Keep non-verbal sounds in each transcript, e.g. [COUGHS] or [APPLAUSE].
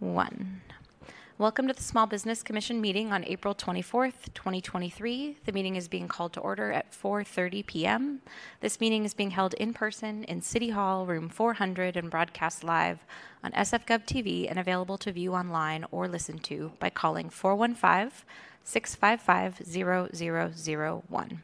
one. Welcome to the Small Business Commission meeting on April 24th, 2023. The meeting is being called to order at 4:30 p.m. This meeting is being held in person in City Hall, room 400, and broadcast live on SFGov TV and available to view online or listen to by calling 415 655 0001.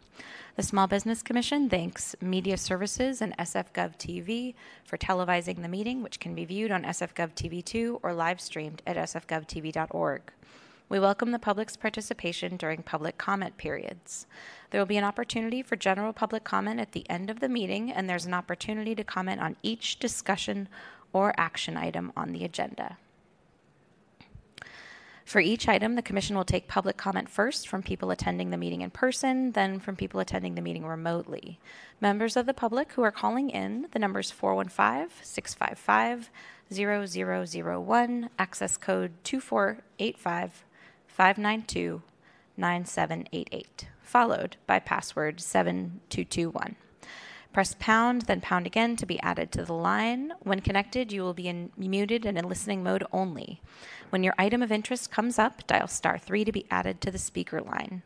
The Small Business Commission thanks Media Services and SFGov TV for televising the meeting, which can be viewed on SFGov TV2 or live streamed at sfgovtv.org. We welcome the public's participation during public comment periods. There will be an opportunity for general public comment at the end of the meeting, and there's an opportunity to comment on each discussion or action item on the agenda. For each item, the Commission will take public comment first from people attending the meeting in person, then from people attending the meeting remotely. Members of the public who are calling in, the number is 415 655 0001, access code 2485 592 9788, followed by password 7221. Press pound, then pound again to be added to the line. When connected, you will be in, muted and in listening mode only. When your item of interest comes up, dial star 3 to be added to the speaker line.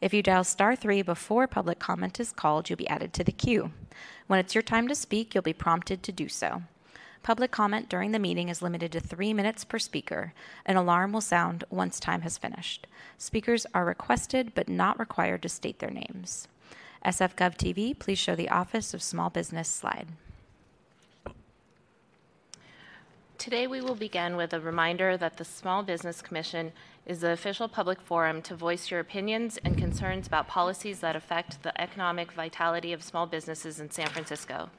If you dial star 3 before public comment is called, you'll be added to the queue. When it's your time to speak, you'll be prompted to do so. Public comment during the meeting is limited to three minutes per speaker. An alarm will sound once time has finished. Speakers are requested but not required to state their names. SFGov TV, please show the Office of Small Business slide. Today, we will begin with a reminder that the Small Business Commission is the official public forum to voice your opinions and concerns about policies that affect the economic vitality of small businesses in San Francisco.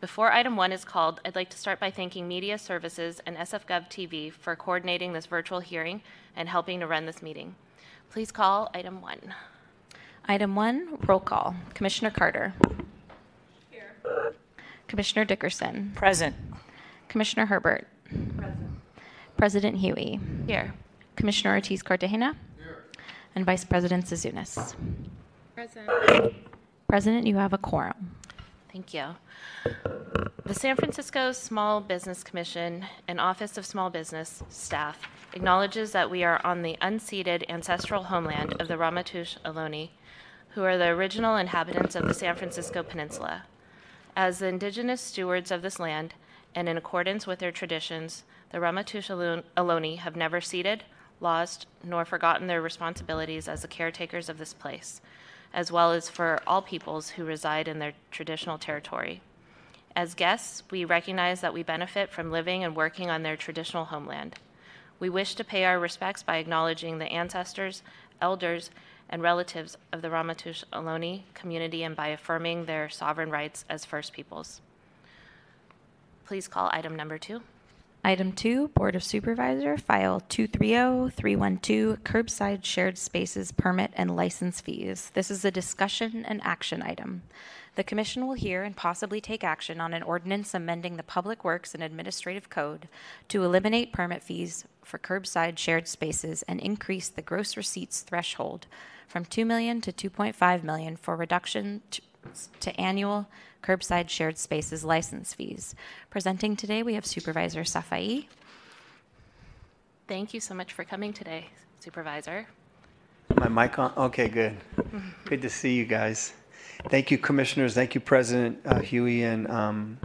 Before item one is called, I'd like to start by thanking Media Services and SFGov TV for coordinating this virtual hearing and helping to run this meeting. Please call item one. Item one, roll call. Commissioner Carter. Here. Commissioner Dickerson. Present. Commissioner Herbert. Present. President Huie. Here. Commissioner Ortiz Cartagena. Here. And Vice President Zouzounis. Present. President, you have a quorum. Thank you. The San Francisco Small Business Commission and Office of Small Business staff acknowledges that we are on the unceded ancestral homeland of the Ramaytush Ohlone who are the original inhabitants of the San Francisco Peninsula. As the indigenous stewards of this land, and in accordance with their traditions, the Ramaytush Ohlone have never ceded, lost, nor forgotten their responsibilities as the caretakers of this place, as well as for all peoples who reside in their traditional territory. As guests, we recognize that we benefit from living and working on their traditional homeland. We wish to pay our respects by acknowledging the ancestors, elders, and relatives of the Ramaytush Ohlone community and by affirming their sovereign rights as First Peoples. Please call item number two. Item two, Board of Supervisor, File 230312, Curbside Shared Spaces Permit and License Fees. This is a discussion and action item. The Commission will hear and possibly take action on an ordinance amending the Public Works and Administrative Code to eliminate permit fees for curbside shared spaces and increase the gross receipts threshold from 2 million to 2.5 million for reduction to, to annual curbside shared spaces license fees. Presenting today, we have Supervisor Safai. Thank you so much for coming today, Supervisor. My mic on? Okay, good. [LAUGHS] good to see you guys. Thank you, commissioners. Thank you, President uh, Huie, and um,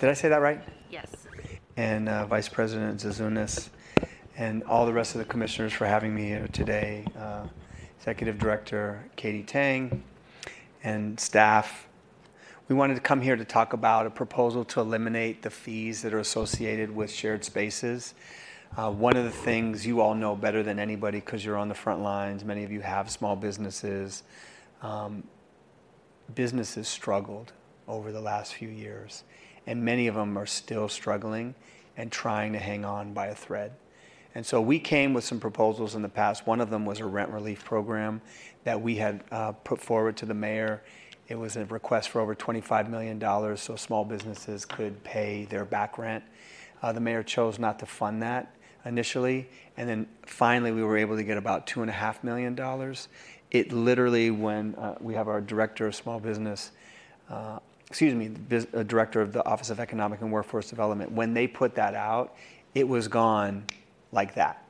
did I say that right? Yes. And uh, Vice President Zouzounis, and all the rest of the commissioners for having me here today. Uh, Executive Director Katie Tang, and staff. We wanted to come here to talk about a proposal to eliminate the fees that are associated with shared spaces. Uh, one of the things you all know better than anybody because you're on the front lines, many of you have small businesses. Um, businesses struggled over the last few years, and many of them are still struggling and trying to hang on by a thread. And so we came with some proposals in the past. One of them was a rent relief program that we had uh, put forward to the mayor. It was a request for over $25 million so small businesses could pay their back rent. Uh, the mayor chose not to fund that initially. And then finally, we were able to get about $2.5 million. It literally, when uh, we have our director of small business, uh, excuse me, the uh, director of the Office of Economic and Workforce Development, when they put that out, it was gone like that.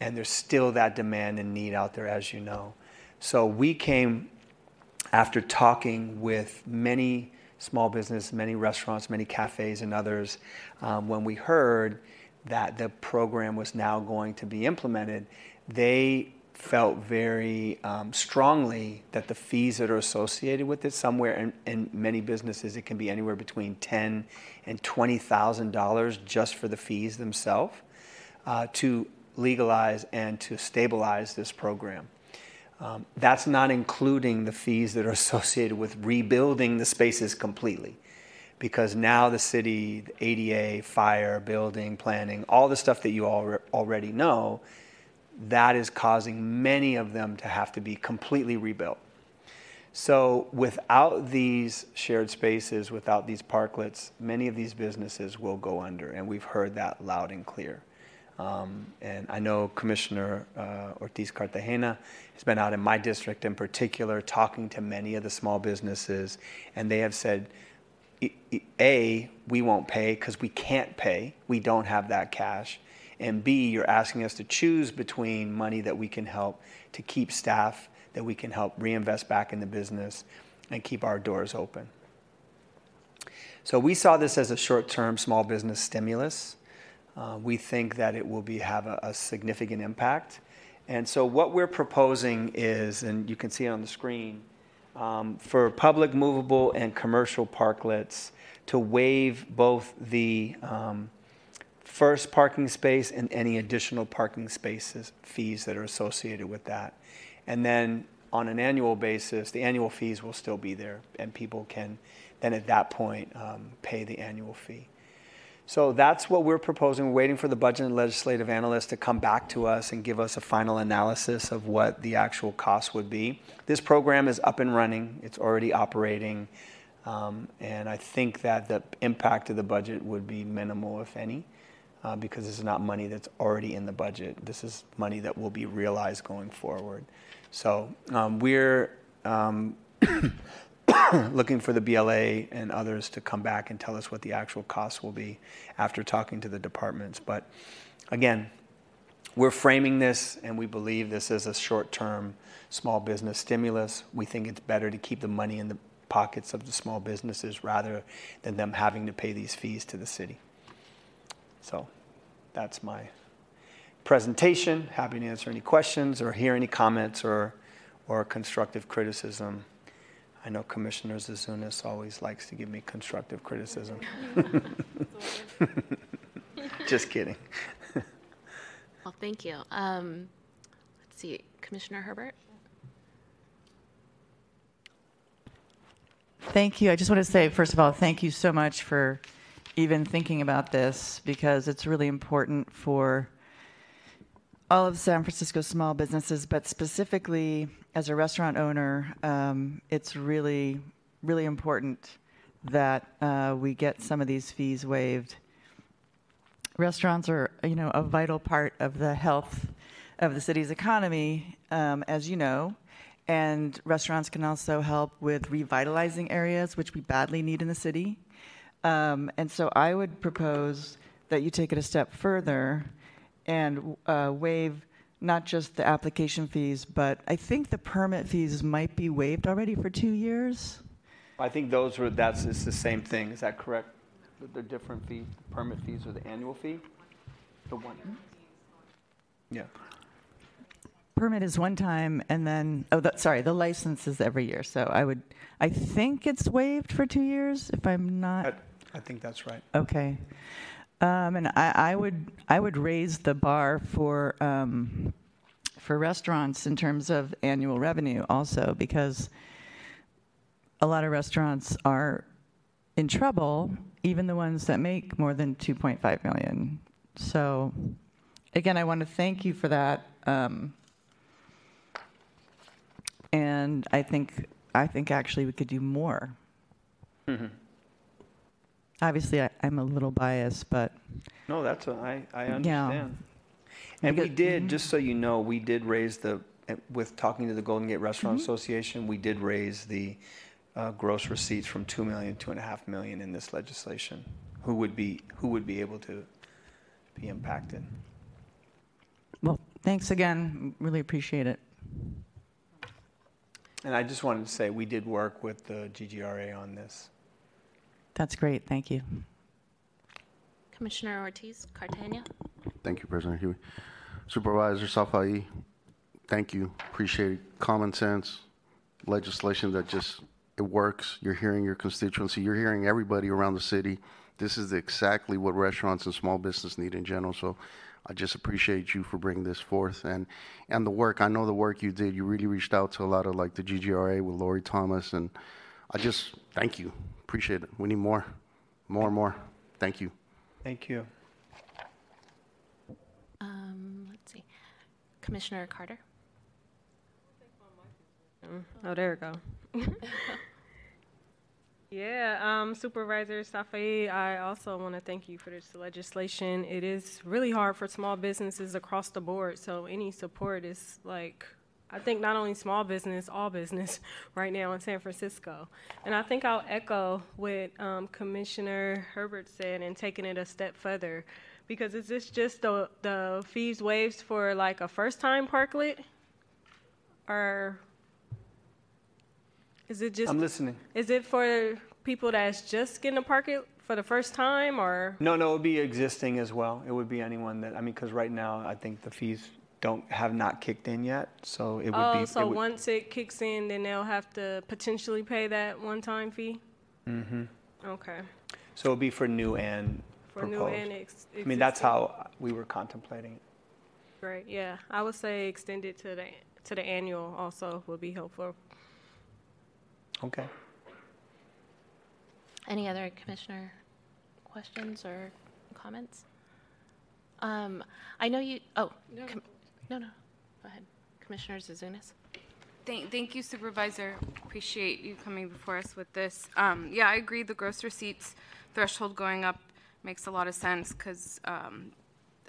And there's still that demand and need out there, as you know. So we came after talking with many small business, many restaurants, many cafes, and others, um, when we heard that the program was now going to be implemented, they felt very um, strongly that the fees that are associated with it, somewhere in, in many businesses, it can be anywhere between ten and twenty thousand dollars just for the fees themselves, uh, to legalize and to stabilize this program. Um, that's not including the fees that are [LAUGHS] associated with rebuilding the spaces completely. Because now the city, the ADA, fire, building, planning, all the stuff that you all already know, that is causing many of them to have to be completely rebuilt. So, without these shared spaces, without these parklets, many of these businesses will go under, and we've heard that loud and clear. Um, and I know Commissioner uh, Ortiz Cartagena has been out in my district in particular talking to many of the small businesses, and they have said, A, we won't pay because we can't pay. We don't have that cash. And B, you're asking us to choose between money that we can help to keep staff, that we can help reinvest back in the business, and keep our doors open. So we saw this as a short term small business stimulus. Uh, we think that it will be, have a, a, significant impact. And so, what we're proposing is, and you can see it on the screen, um, for public movable and commercial parklets to waive both the um, first parking space and any additional parking spaces fees that are associated with that. And then on an annual basis, the annual fees will still be there, and people can then at that point um, pay the annual fee. So that's what we're proposing. We're waiting for the budget and legislative analyst to come back to us and give us a final analysis of what the actual cost would be. This program is up and running, it's already operating, um, and I think that the impact of the budget would be minimal, if any, uh, because this is not money that's already in the budget. This is money that will be realized going forward. So um, we're um, [COUGHS] looking for the BLA and others to come back and tell us what the actual costs will be after talking to the departments. But again, we're framing this and we believe this is a short term small business stimulus. We think it's better to keep the money in the pockets of the small businesses rather than them having to pay these fees to the city. So that's my presentation. Happy to answer any questions or hear any comments or, or constructive criticism. I know Commissioner Zouzounis always likes to give me constructive criticism. [LAUGHS] Just kidding. well, thank you. Um, let's see, Commissioner Herbert. Thank you. I just want to say, first of all, thank you so much for even thinking about this because it's really important for all of San Francisco small businesses, but specifically as a restaurant owner, um, it's really, really important that uh, we get some of these fees waived. Restaurants are, you know, a vital part of the health of the city's economy, um, as you know, and restaurants can also help with revitalizing areas, which we badly need in the city. Um, and so I would propose that you take it a step further and uh, waive not just the application fees, but I think the permit fees might be waived already for two years. I think those were, that's, it's the same thing, is that correct? The different fees, the permit fees or the annual fee? The one? Yeah. Permit is one time, and then, oh, the, sorry, the license is every year. So I would, I think it's waived for two years, if I'm not. I, I think that's right. Okay. Um, and I, I, would I would raise the bar for um, for restaurants in terms of annual revenue also because a lot of restaurants are in trouble, even the ones that make more than 2.5 million. So, again, I want to thank you for that. Um, and I think I think actually we could do more. Mm-hmm. Obviously, I, am a little biased, but no, that's a, I, I understand. Yeah. And we did, mm-hmm. just so you know, we did raise the eh, with talking to the Golden Gate Restaurant mm-hmm. Association, we did raise the uh, gross receipts from two million to two and a half million in this legislation. Who would be who would be able to be impacted? Well, thanks again. Really appreciate it. And I just wanted to say, we did work with the GGRA on this. That's great. Thank you. Commissioner Ortiz Cartagena? Thank you, President Huie. Supervisor Safai, thank you. Appreciate it. Common sense legislation that just it works. You're hearing your constituency. You're hearing everybody around the city. This is exactly what restaurants and small business need in general. So I just appreciate you for bringing this forth and and the work. I know the work you did. You really reached out to a lot of like the GGRA with Laurie Thomas, and I just thank you. Appreciate it. We need more, more and more. Thank you. Thank you. Um, let's see. Commissioner Carter? Oh, there we go. [LAUGHS] yeah, um, Supervisor Safai, I also want to thank you for this legislation. It is really hard for small businesses across the board, so any support is like, I think not only small business, all business [LAUGHS] right now in San Francisco. And I think I'll echo what um, Commissioner Herbert said and taking it a step further. Because is this just the, the fees waived for like a first time parklet? Or is it just I'm listening. is it for people that's just getting a parking for the first time, or No, no, it would be existing as well. It would be anyone that, I mean, because right now, I think the fees don't, have not kicked in yet, so it would be. oh, it so would- once it kicks in, then they'll have to potentially pay that one-time fee? Mm-hmm. Okay, So it'll be for new and for new proposed. and ex- I mean, that's how we were contemplating it. Great, yeah, I would say extend it to the to the annual also would be helpful. Okay. Any other commissioner questions or comments? Um, I know you, oh, com- no, no, go ahead. Commissioner Zouzounis? Thank, thank you Supervisor. Appreciate you coming before us with this. Um, yeah, I agree, the gross receipts threshold going up makes a lot of sense because, um,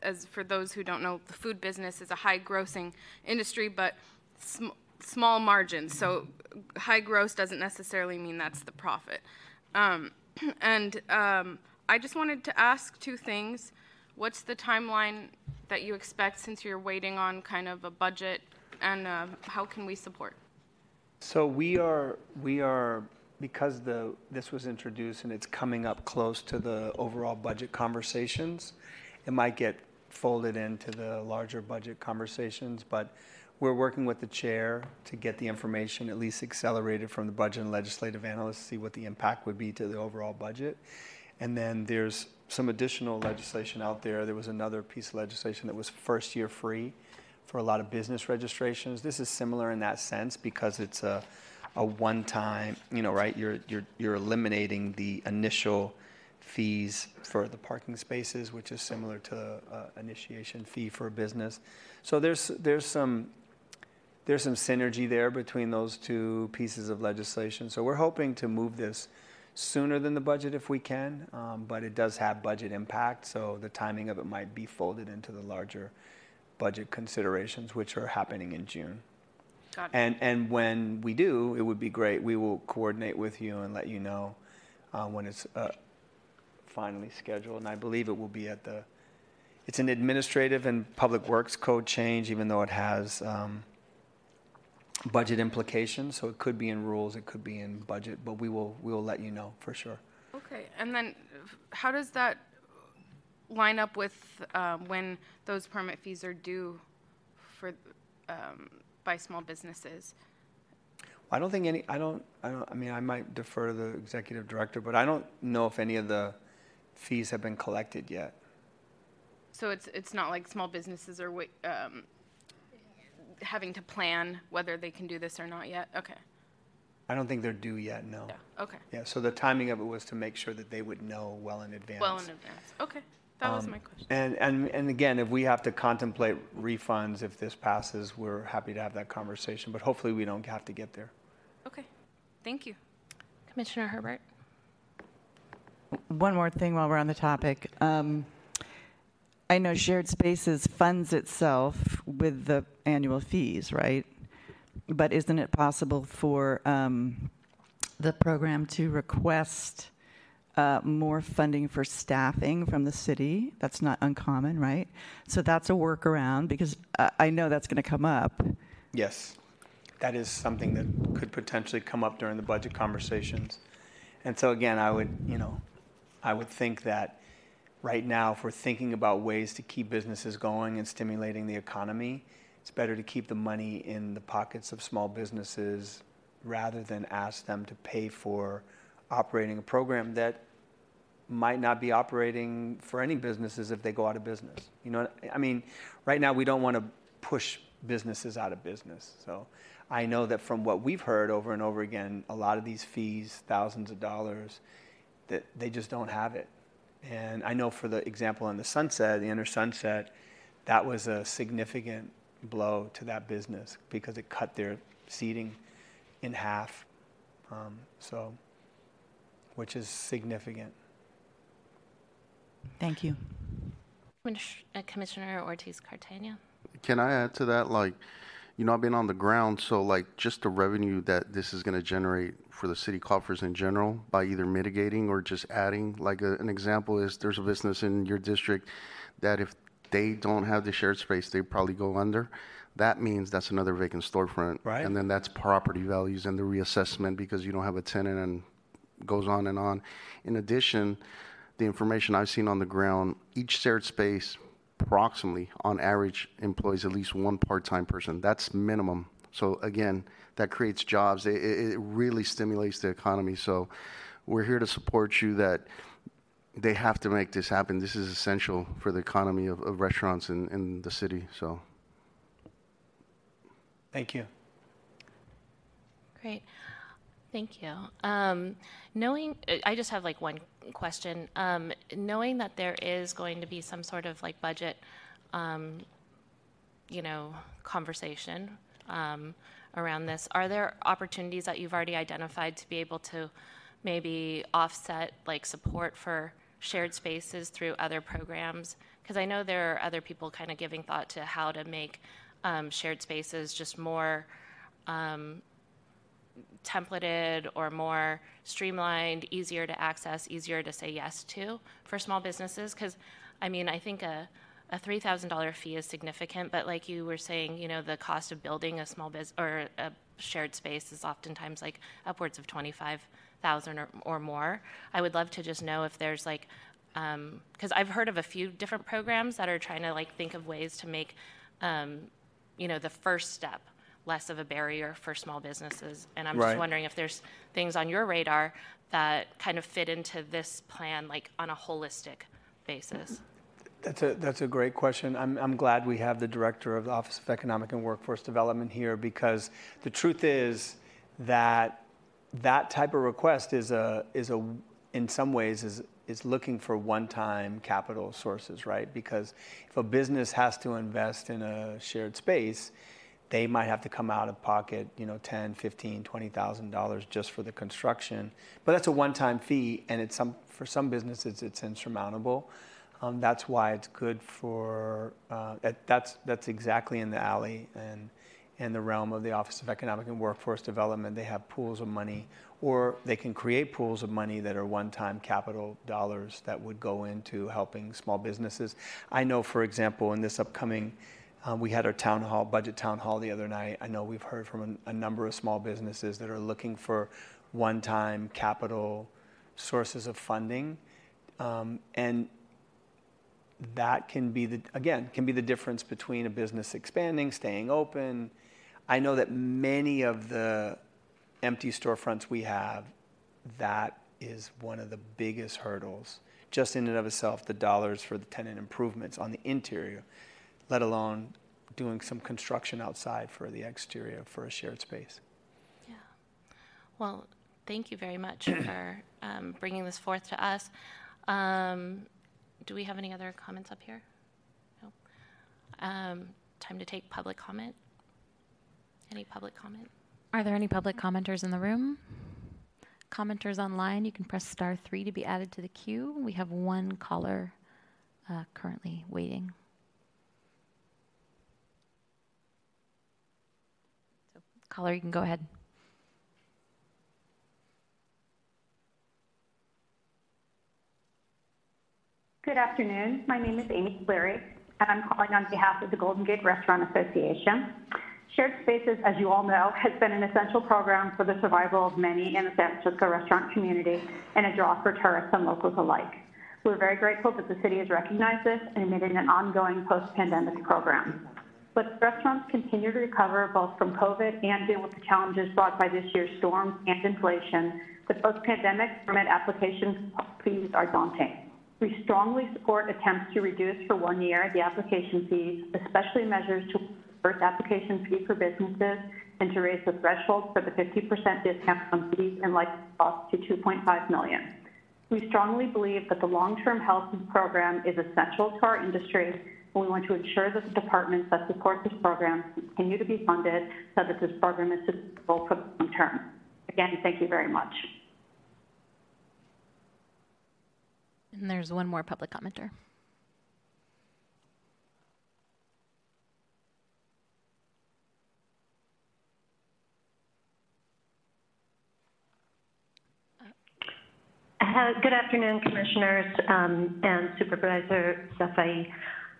as for those who don't know, the food business is a high grossing industry, but sm- small margins. So high gross doesn't necessarily mean that's the profit. Um, [CLEARS THROAT] and um, I just wanted to ask two things. What's the timeline that you expect since you're waiting on kind of a budget, and uh, how can we support? So we are, we are, because the, this was introduced and it's coming up close to the overall budget conversations, it might get folded into the larger budget conversations, but we're working with the chair to get the information at least accelerated from the budget and legislative analysts, see what the impact would be to the overall budget. And then there's some additional legislation out there. There was another piece of legislation that was first year free for a lot of business registrations. This is similar in that sense because it's a, a one-time, you know, right? You're, you're, you're eliminating the initial fees for the parking spaces, which is similar to uh, initiation fee for a business. So there's, there's some, there's some synergy there between those two pieces of legislation. So we're hoping to move this sooner than the budget if we can, um, but it does have budget impact, so the timing of it might be folded into the larger budget considerations, which are happening in June. Got it. And, and when we do, it would be great. We will coordinate with you and let you know uh, when it's uh, finally scheduled. And I believe it will be at the, it's an administrative and public works code change, even though it has um, budget implications. So it could be in rules, it could be in budget, but we will, we will let you know for sure. Okay, and then how does that line up with um, when those permit fees are due for, um, by small businesses? I don't think any, I don't, I don't, I mean, I might defer to the executive director, but I don't know if any of the fees have been collected yet. So it's, it's not like small businesses are wait- um, having to plan whether they can do this or not yet? Okay, I don't think they're due yet, no. yeah, okay. Yeah, so the timing of it was to make sure that they would know well in advance. Well in advance. Okay, that was Um, my question. And, and, and again, if we have to contemplate refunds, if this passes, we're happy to have that conversation, but hopefully we don't have to get there. Okay, thank you. Commissioner Herbert? One more thing while we're on the topic. Um, I know Shared Spaces funds itself with the annual fees, right? But isn't it possible for um, the program to request uh, more funding for staffing from the city. That's not uncommon, right? So that's a workaround because I, I know that's going to come up. Yes, that is something that could potentially come up during the budget conversations. And so again, I would, you know, I would think that right now, if we're thinking about ways to keep businesses going and stimulating the economy, it's better to keep the money in the pockets of small businesses rather than ask them to pay for operating a program that might not be operating for any businesses if they go out of business. You know, I mean, right now we don't want to push businesses out of business. So I know that from what we've heard over and over again, a lot of these fees, thousands of dollars, that they just don't have it. And I know for the example on the Sunset, the Inner Sunset, that was a significant blow to that business because it cut their seating in half. Um, so, which is significant. Thank you. Uh, Commissioner Ortiz Cartagena. Can I add to that? Like, you know, I've been on the ground, so like just the revenue that this is going to generate for the city coffers in general by either mitigating or just adding. Like a, an example is there's a business in your district that if they don't have the shared space, they probably go under. That means that's another vacant storefront. Right. And then that's property values and the reassessment because you don't have a tenant and goes on and on. In addition, the information I've seen on the ground, each shared space approximately on average employs at least one part-time person. That's minimum. So again, that creates jobs. It, it it really stimulates the economy. So we're here to support you that they have to make this happen. This is essential for the economy of, of restaurants in, in the city. So Thank you. Great. Thank you. Um, knowing, I just have like one question. Um, knowing that there is going to be some sort of like budget, um, you know, conversation um, around this, are there opportunities that you've already identified to be able to maybe offset like support for shared spaces through other programs? Because I know there are other people kind of giving thought to how to make um, shared spaces just more um, templated or more streamlined, easier to access, easier to say yes to for small businesses? Because, I mean, I think a, a $3,000 fee is significant, but like you were saying, you know, the cost of building a small business or a shared space is oftentimes like upwards of 25,000 or, or more. I would love to just know if there's like, because I've heard of a few different programs that are trying to like think of ways to make, um, you know, the first step less of a barrier for small businesses. And I'm Right. just wondering if there's things on your radar that kind of fit into this plan, like on a holistic basis. That's a, that's a great question. I'm, I'm glad we have the director of the Office of Economic and Workforce Development here because the truth is that that type of request is a, is a, in some ways is, is looking for one-time capital sources, right? Because if a business has to invest in a shared space, they might have to come out of pocket, you know, 10, 15, 20,000 dollars just for the construction. But that's a one-time fee, and it's some for some businesses it's insurmountable. Um, that's why it's good for uh, that, that's that's exactly in the alley and in the realm of the Office of Economic and Workforce Development. They have pools of money, or they can create pools of money that are one-time capital dollars that would go into helping small businesses. I know, for example, in this upcoming um, we had our town hall, budget town hall the other night. I know we've heard from a, a number of small businesses that are looking for one-time capital sources of funding. Um, and that can be the, again, can be the difference between a business expanding, staying open. I know that many of the empty storefronts we have, that is one of the biggest hurdles. Just in and of itself, the dollars for the tenant improvements on the interior let alone doing some construction outside for the exterior for a shared space. Yeah. Well, thank you very much [CLEARS THROAT] for um, bringing this forth to us. Um, do we have any other comments up here? No. Um, time to take public comment. Any public comment? Are there any public commenters in the room? Commenters online, you can press star three to be added to the queue. We have one caller uh, currently waiting. Caller, you can go ahead. Good afternoon. My name is Amy Cleary, and I'm calling on behalf of the Golden Gate Restaurant Association. Shared Spaces, as you all know, has been an essential program for the survival of many in the San Francisco restaurant community and a draw for tourists and locals alike. We're very grateful that the city has recognized this and made it an ongoing post-pandemic program. But restaurants continue to recover both from COVID and deal with the challenges brought by this year's storms and inflation. The post-pandemic permit application fees are daunting. We strongly support attempts to reduce for one year the application fees, especially measures to first application fee for businesses and to raise the threshold for the 50% discount on fees and license costs to 2.5 million. We strongly believe that the long-term health program is essential to our industry, we want to ensure that the departments that support this program continue to be funded so that this program is sustainable for the long term. Again, thank you very much. And there's one more public commenter. Uh, Good afternoon, Commissioners um, and Supervisor Safai.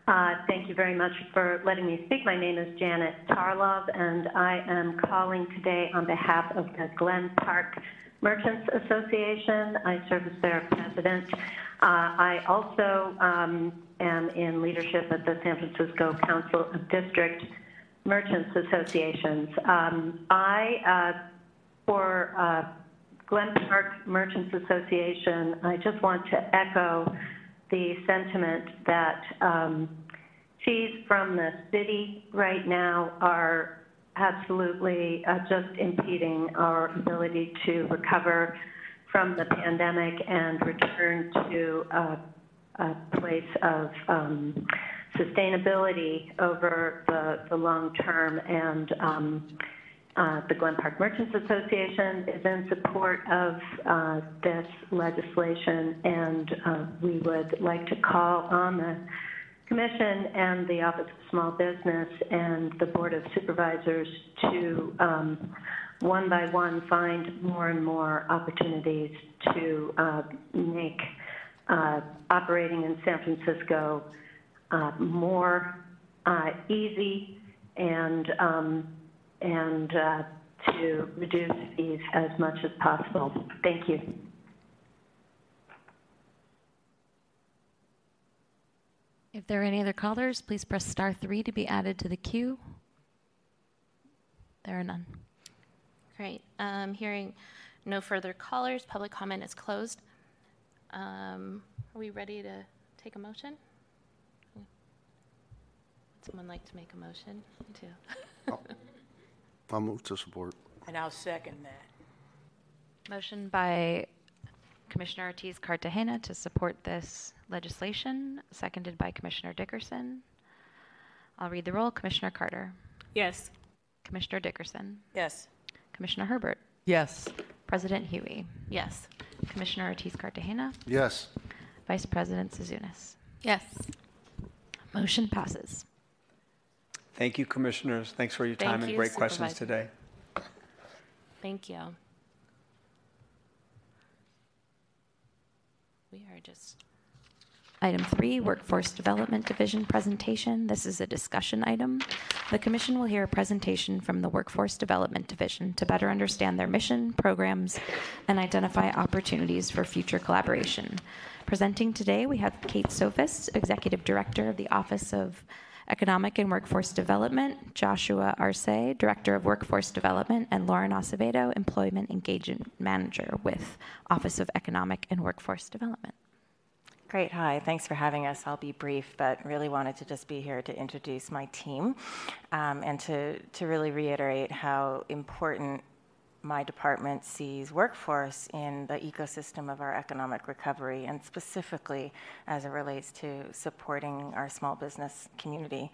Uh, Thank you very much for letting me speak. My name is Janet Tarlov, and I am calling today on behalf of the Glen Park Merchants Association. I serve as their president. Uh, I also um, am in leadership at the San Francisco Council of District Merchants Associations. Um, I, uh, for uh, Glen Park Merchants Association, I just want to echo the sentiment that um, fees from the city right now are absolutely uh, just impeding our ability to recover from the pandemic and return to a, a place of um, sustainability over the, the long term. And um, uh, the Glen Park Merchants Association is in support of uh, this legislation, and uh, we would like to call on the Commission and the Office of Small Business and the Board of Supervisors to um, one by one find more and more opportunities to uh, make uh, operating in San Francisco more easy and um, and uh, to reduce fees as much as possible. Thank you. If there are any other callers, please press star three to be added to the queue. There are none. Great. Um, Hearing no further callers, public comment is closed. Um, Are we ready to take a motion? Would someone like to make a motion to? [LAUGHS] I'll move to support. And I'll second that. Motion by Commissioner Ortiz Cartagena to support this legislation, seconded by Commissioner Dickerson. I'll read the roll. Commissioner Carter, Yes. Commissioner Dickerson, Yes. Commissioner Herbert, Yes. President Huie, Yes. Commissioner Ortiz Cartagena, Yes. Vice President Zouzounis. Yes. Motion passes. Thank you, commissioners. Thanks for your Thank time and you, great questions today. Thank you. We are just, Item three, Workforce Development Division presentation. This is a discussion item. The commission will hear a presentation from the Workforce Development Division to better understand their mission, programs, and identify opportunities for future collaboration. Presenting today, we have Kate Sofis, Executive Director of the Office of Economic and Workforce Development, Joshua Arce, Director of Workforce Development, and Lauren Acevedo, Employment Engagement Manager with Office of Economic and Workforce Development. Great. Hi. Thanks for having us. I'll be brief, but really wanted to just be here to introduce my team um, and to, to really reiterate how important my department sees workforce in the ecosystem of our economic recovery and specifically as it relates to supporting our small business community.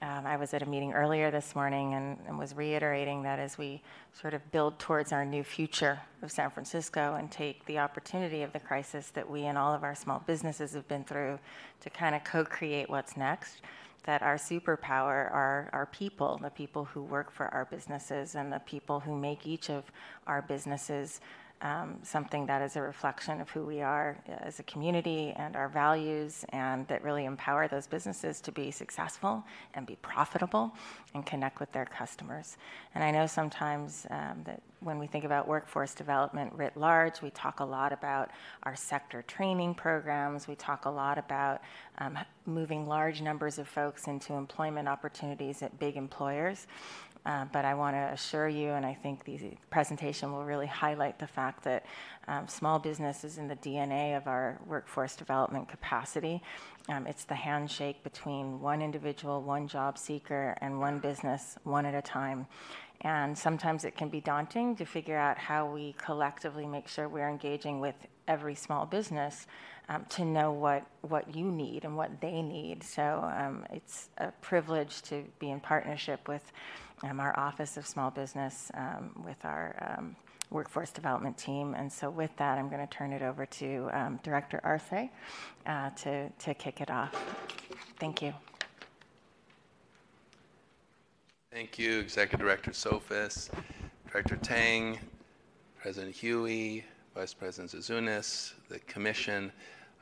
Um, I was at a meeting earlier this morning and, and was reiterating that as we sort of build towards our new future of San Francisco and take the opportunity of the crisis that we and all of our small businesses have been through to kind of co create what's next that our superpower are our people, the people who work for our businesses and the people who make each of our businesses um, something that is a reflection of who we are as a community and our values, and that really empower those businesses to be successful and be profitable and connect with their customers. And I know sometimes um, that when we think about workforce development writ large, we talk a lot about our sector training programs. We talk a lot about um, moving large numbers of folks into employment opportunities at big employers. Uh, but I want to assure you, and I think the presentation will really highlight the fact that um, small business is in the DNA of our workforce development capacity. Um, it's the handshake between one individual, one job seeker, and one business, one at a time. And sometimes it can be daunting to figure out how we collectively make sure we're engaging with every small business um, to know what, what you need and what they need. So um, it's a privilege to be in partnership with um, our Office of Small Business, um, with our um, workforce development team. And so, with that, I'm going to turn it over to um, Director Arce uh, to, to kick it off. Thank you. Thank you, Executive Director Sofis, Director Tang, President Huie, Vice President Zouzounis, the Commission.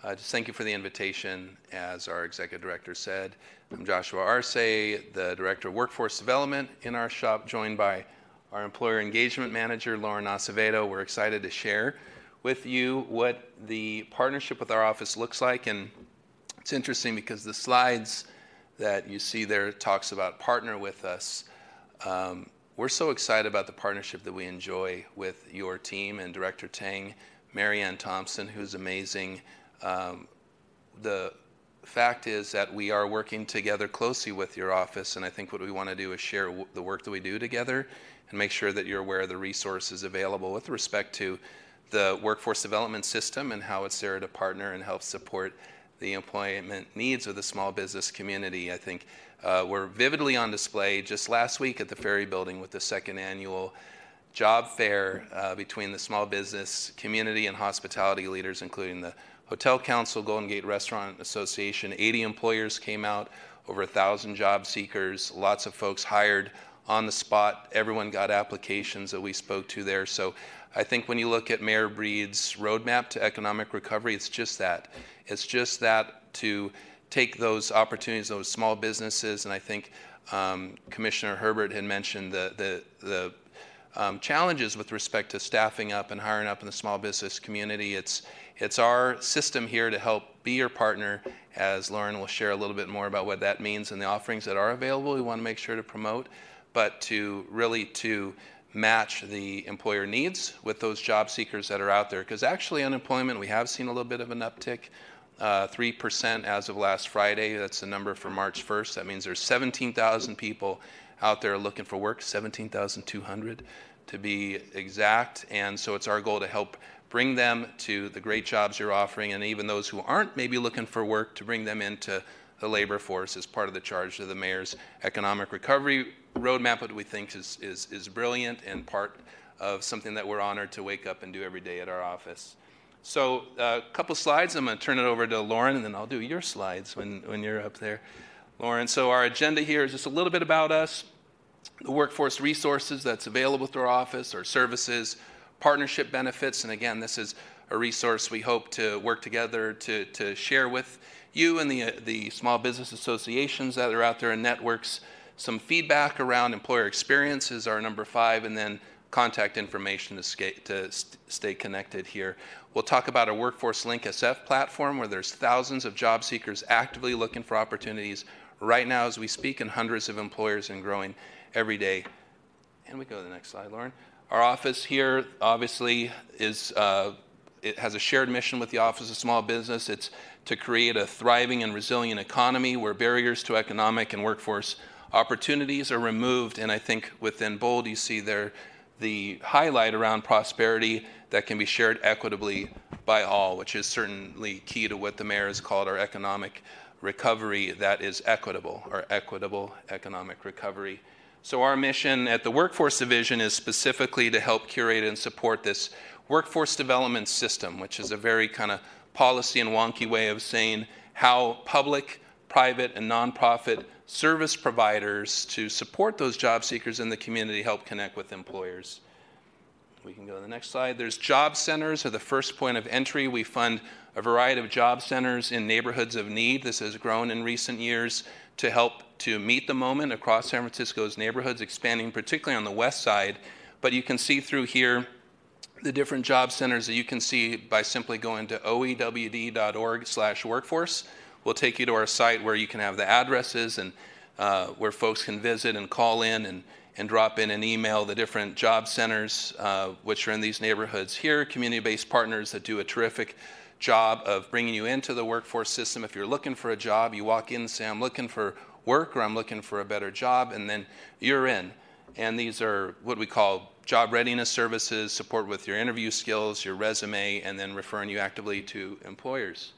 Uh, just thank you for the invitation. As our executive director said, I'm Joshua Arce, the director of workforce development in our shop, joined by our employer engagement manager, Lauren Acevedo. We're excited to share with you what the partnership with our office looks like. And it's interesting because the slides that you see there talks about partner with us. Um, we're so excited about the partnership that we enjoy with your team and Director Tang, Marianne Thompson, who's amazing, um, the fact is that we are working together closely with your office, and I think what we want to do is share w- the work that we do together and make sure that you're aware of the resources available with respect to the workforce development system and how it's there to partner and help support the employment needs of the small business community. I think uh, we're vividly on display just last week at the Ferry Building with the second annual job fair uh, between the small business community and hospitality leaders, including the Hotel Council, Golden Gate Restaurant Association, 80 employers came out, over 1,000 job seekers, lots of folks hired on the spot. Everyone got applications that we spoke to there. So I think when you look at Mayor Breed's roadmap to economic recovery, it's just that. It's just that to take those opportunities, those small businesses, and I think um, Commissioner Herbert had mentioned the, the, the um, challenges with respect to staffing up and hiring up in the small business community. It's it's our system here to help be your partner, as Lauren will share a little bit more about what that means and the offerings that are available. We want to make sure to promote, but to really to match the employer needs with those job seekers that are out there. Because actually, unemployment we have seen a little bit of an uptick. Uh, 3% as of last Friday. That's the number for March 1st. That means there's 17,000 people out there looking for work, 17,200 to be exact. And so it's our goal to help bring them to the great jobs you're offering, and even those who aren't maybe looking for work to bring them into the labor force as part of the charge of the mayor's economic recovery roadmap, what we think is, is, is brilliant and part of something that we're honored to wake up and do every day at our office. So, a uh, couple slides. I'm going to turn it over to Lauren, and then I'll do your slides when, when you're up there, Lauren. So, our agenda here is just a little bit about us, the workforce resources that's available through our office, our services, partnership benefits. And again, this is a resource we hope to work together to, to share with you and the, the small business associations that are out there and networks. Some feedback around employer experience is our number five, and then contact information to, to stay connected here. We'll talk about a Workforce Link SF platform where there's thousands of job seekers actively looking for opportunities right now as we speak, and hundreds of employers and growing every day. And we go to the next slide, Lauren. Our office here obviously is uh, it has a shared mission with the Office of Small Business. It's to create a thriving and resilient economy where barriers to economic and workforce opportunities are removed. And I think within bold you see there the highlight around prosperity that can be shared equitably by all, which is certainly key to what the mayor has called our economic recovery that is equitable, our equitable economic recovery. So, our mission at the Workforce Division is specifically to help curate and support this workforce development system, which is a very kind of policy and wonky way of saying how public, private, and nonprofit service providers to support those job seekers in the community help connect with employers. we can go to the next slide. There's job centers are the first point of entry. We fund a variety of job centers in neighborhoods of need. This has grown in recent years to help to meet the moment across San Francisco's neighborhoods, expanding particularly on the west side. But you can see through here the different job centers that you can see by simply going to oewd.org slash workforce. We'll take you to our site where you can have the addresses and uh, where folks can visit and call in and, and drop in an email the different job centers uh, which are in these neighborhoods here, community-based partners that do a terrific job of bringing you into the workforce system. If you're looking for a job, you walk in and say, I'm looking for work or I'm looking for a better job, and then you're in. And these are what we call job readiness services, support with your interview skills, your resume, and then referring you actively to employers.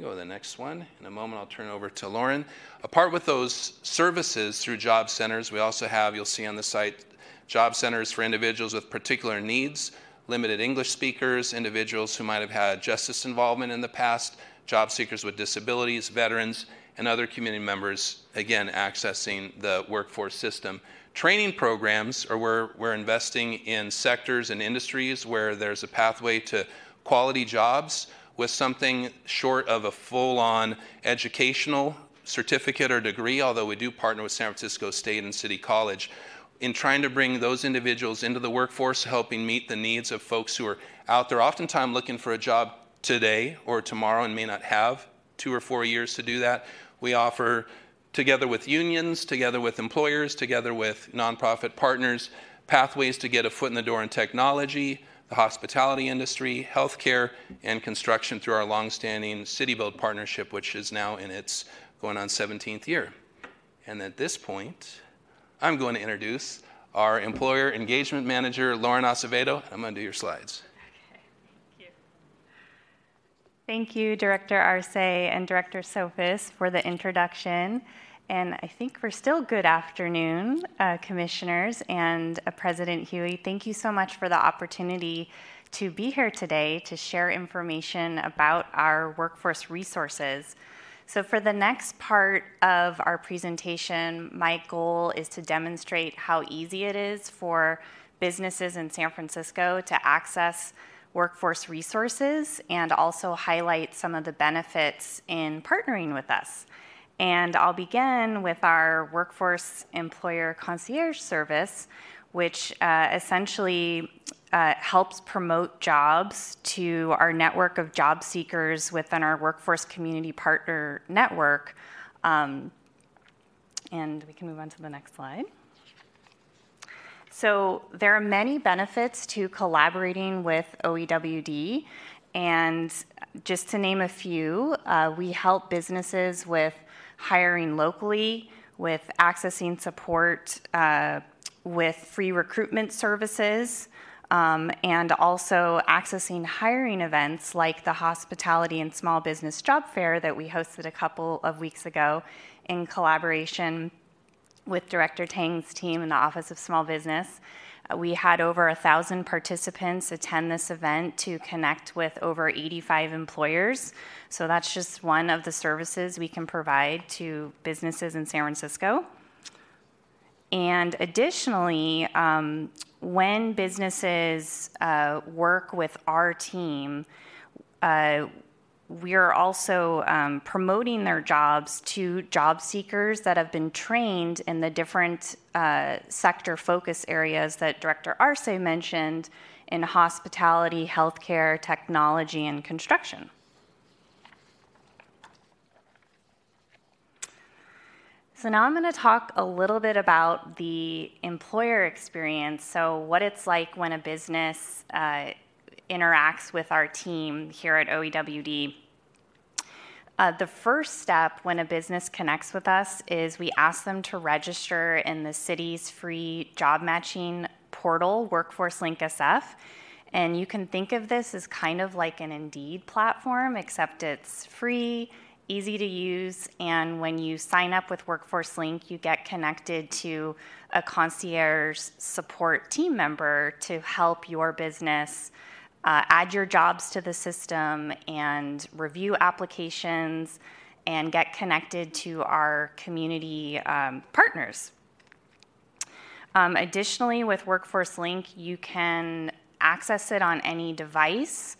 Go to the next one. In a moment, I'll turn over to Lauren. Apart with those services through job centers, we also have, you'll see on the site, job centers for individuals with particular needs, limited English speakers, individuals who might have had justice involvement in the past, job seekers with disabilities, veterans, and other community members, again, accessing the workforce system. Training programs are where we're investing in sectors and industries where there's a pathway to quality jobs with something short of a full on educational certificate or degree, although we do partner with San Francisco State and City College in trying to bring those individuals into the workforce, helping meet the needs of folks who are out there, oftentimes looking for a job today or tomorrow and may not have two or four years to do that. We offer together with unions, together with employers, together with nonprofit partners, pathways to get a foot in the door in technology, the hospitality industry, healthcare, and construction through our longstanding City Build partnership, which is now in its going on 17th year. And at this point, I'm going to introduce our employer engagement manager, Lauren Acevedo. I'm going to do your slides. Thank you, Director Arce and Director Sofis, for the introduction. And I think we're still good afternoon, uh, commissioners and uh, President Huie. Thank you so much for the opportunity to be here today to share information about our workforce resources. So, for the next part of our presentation, my goal is to demonstrate how easy it is for businesses in San Francisco to access workforce resources and also highlight some of the benefits in partnering with us. And I'll begin with our workforce employer concierge service, which uh, essentially uh, helps promote jobs to our network of job seekers within our workforce community partner network. Um, and we can move on to the next slide. So, there are many benefits to collaborating with OEWD. And just to name a few, uh, we help businesses with hiring locally, with accessing support uh, with free recruitment services, um, and also accessing hiring events like the Hospitality and Small Business Job Fair that we hosted a couple of weeks ago in collaboration with Director Tang's team in the Office of Small Business. We had over a thousand participants attend this event to connect with over 85 employers. So that's just one of the services we can provide to businesses in San Francisco. And additionally, um, when businesses uh, work with our team, uh, we are also um, promoting their jobs to job seekers that have been trained in the different uh, sector focus areas that Director Arce mentioned in hospitality, healthcare, technology, and construction. So, now I'm going to talk a little bit about the employer experience. So, what it's like when a business uh, interacts with our team here at OEWD. Uh, the first step when a business connects with us is we ask them to register in the city's free job matching portal, Workforce Link SF. And you can think of this as kind of like an Indeed platform, except it's free, easy to use, and when you sign up with Workforce Link, you get connected to a concierge support team member to help your business uh, add your jobs to the system and review applications and get connected to our community um, partners. Um, additionally, with Workforce Link, you can access it on any device.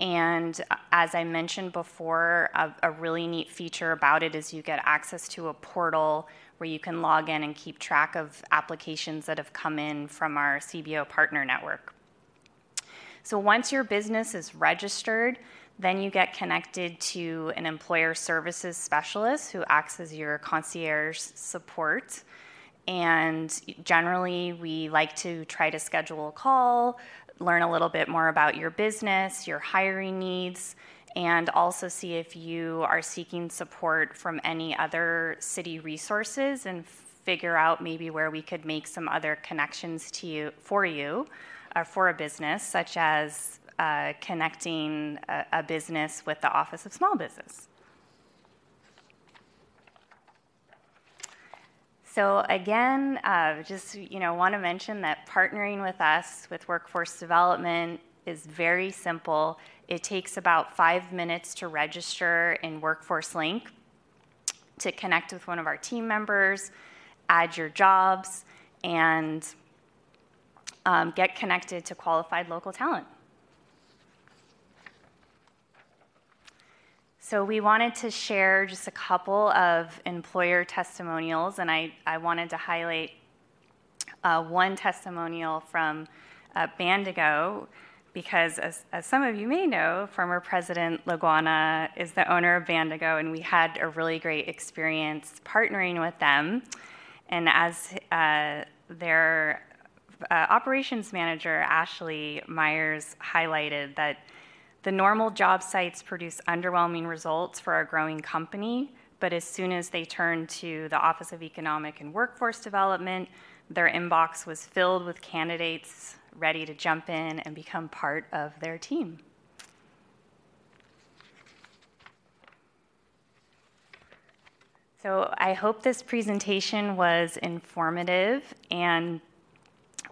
And as I mentioned before, a, a really neat feature about it is you get access to a portal where you can log in and keep track of applications that have come in from our CBO partner network. So once your business is registered, then you get connected to an employer services specialist who acts as your concierge support. And generally, we like to try to schedule a call, learn a little bit more about your business, your hiring needs, and also see if you are seeking support from any other city resources and figure out maybe where we could make some other connections to you for you uh, for a business, such as uh, connecting a, a business with the Office of Small Business. So again, uh, just you know, want to mention that partnering with us with workforce development is very simple. It takes about five minutes to register in Workforce Link to connect with one of our team members, add your jobs, and um, get connected to qualified local talent. So we wanted to share just a couple of employer testimonials, and I, I wanted to highlight uh, one testimonial from uh, Bandago, because as, as some of you may know, former President Laguana is the owner of Bandago, and we had a really great experience partnering with them. And as uh, their uh, operations manager, Ashley Myers, highlighted that the normal job sites produce underwhelming results for our growing company, but as soon as they turned to the Office of Economic and Workforce Development, their inbox was filled with candidates ready to jump in and become part of their team. So I hope this presentation was informative, and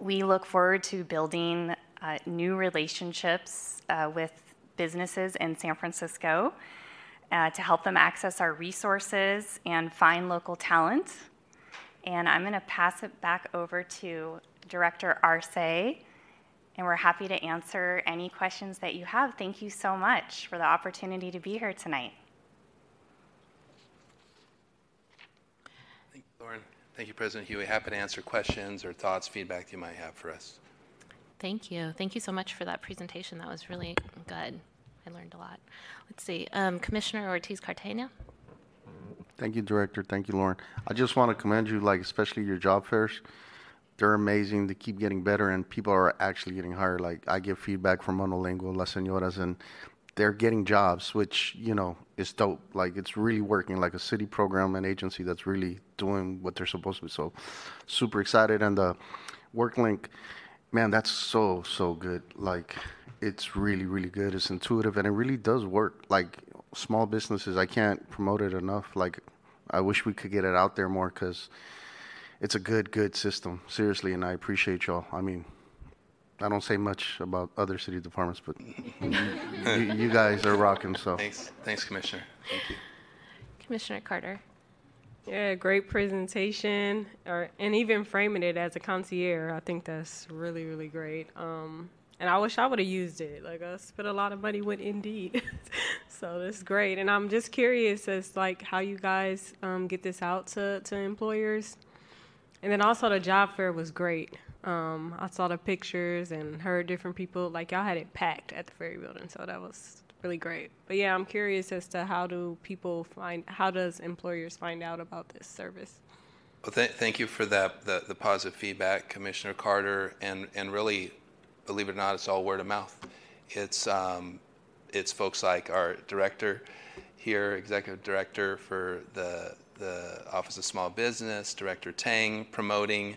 we look forward to building uh, new relationships uh, with businesses in San Francisco uh, to help them access our resources and find local talent. And I'm going to pass it back over to Director Arce, and we're happy to answer any questions that you have. Thank you so much for the opportunity to be here tonight. Thank you, Lauren. Thank you, President Huie. Happy to answer questions or thoughts, feedback you might have for us. Thank you. Thank you so much for that presentation. That was really good. I learned a lot. Let's see. Um, Commissioner Ortiz Cartagena. Thank you, Director. Thank you, Lauren. I just want to commend you, like especially your job fairs. They're amazing. They keep getting better, and people are actually getting hired. Like I get feedback from Monolingual, Las Señoras, and they're getting jobs, which you know is dope. Like it's really working, like a city program and agency that's really doing what they're supposed to be. So, super excited, and the WorkLink man, that's so so good. Like it's really really good. It's intuitive and it really does work. Like small businesses, I can't promote it enough. Like I wish we could get it out there more because it's a good good system. Seriously, and I appreciate y'all. I mean. I don't say much about other city departments, but [LAUGHS] you, you guys are rocking. So thanks, thanks, Commissioner. Thank you, Commissioner Carter. Yeah, great presentation, or and even framing it as a concierge. I think that's really, really great. Um, and I wish I would have used it. Like I spent a lot of money with Indeed, [LAUGHS] so that's great. And I'm just curious as like how you guys um, get this out to to employers. And then also the job fair was great. Um, I saw the pictures and heard different people. Like y'all had it packed at the Ferry Building, so that was really great. But yeah, I'm curious as to how do people find, how does employers find out about this service? Well, th- thank you for that, the, the positive feedback, Commissioner Carter, and, and really, believe it or not, it's all word of mouth. It's, um, it's folks like our director here, executive director for the, the Office of Small Business, Director Tang, promoting,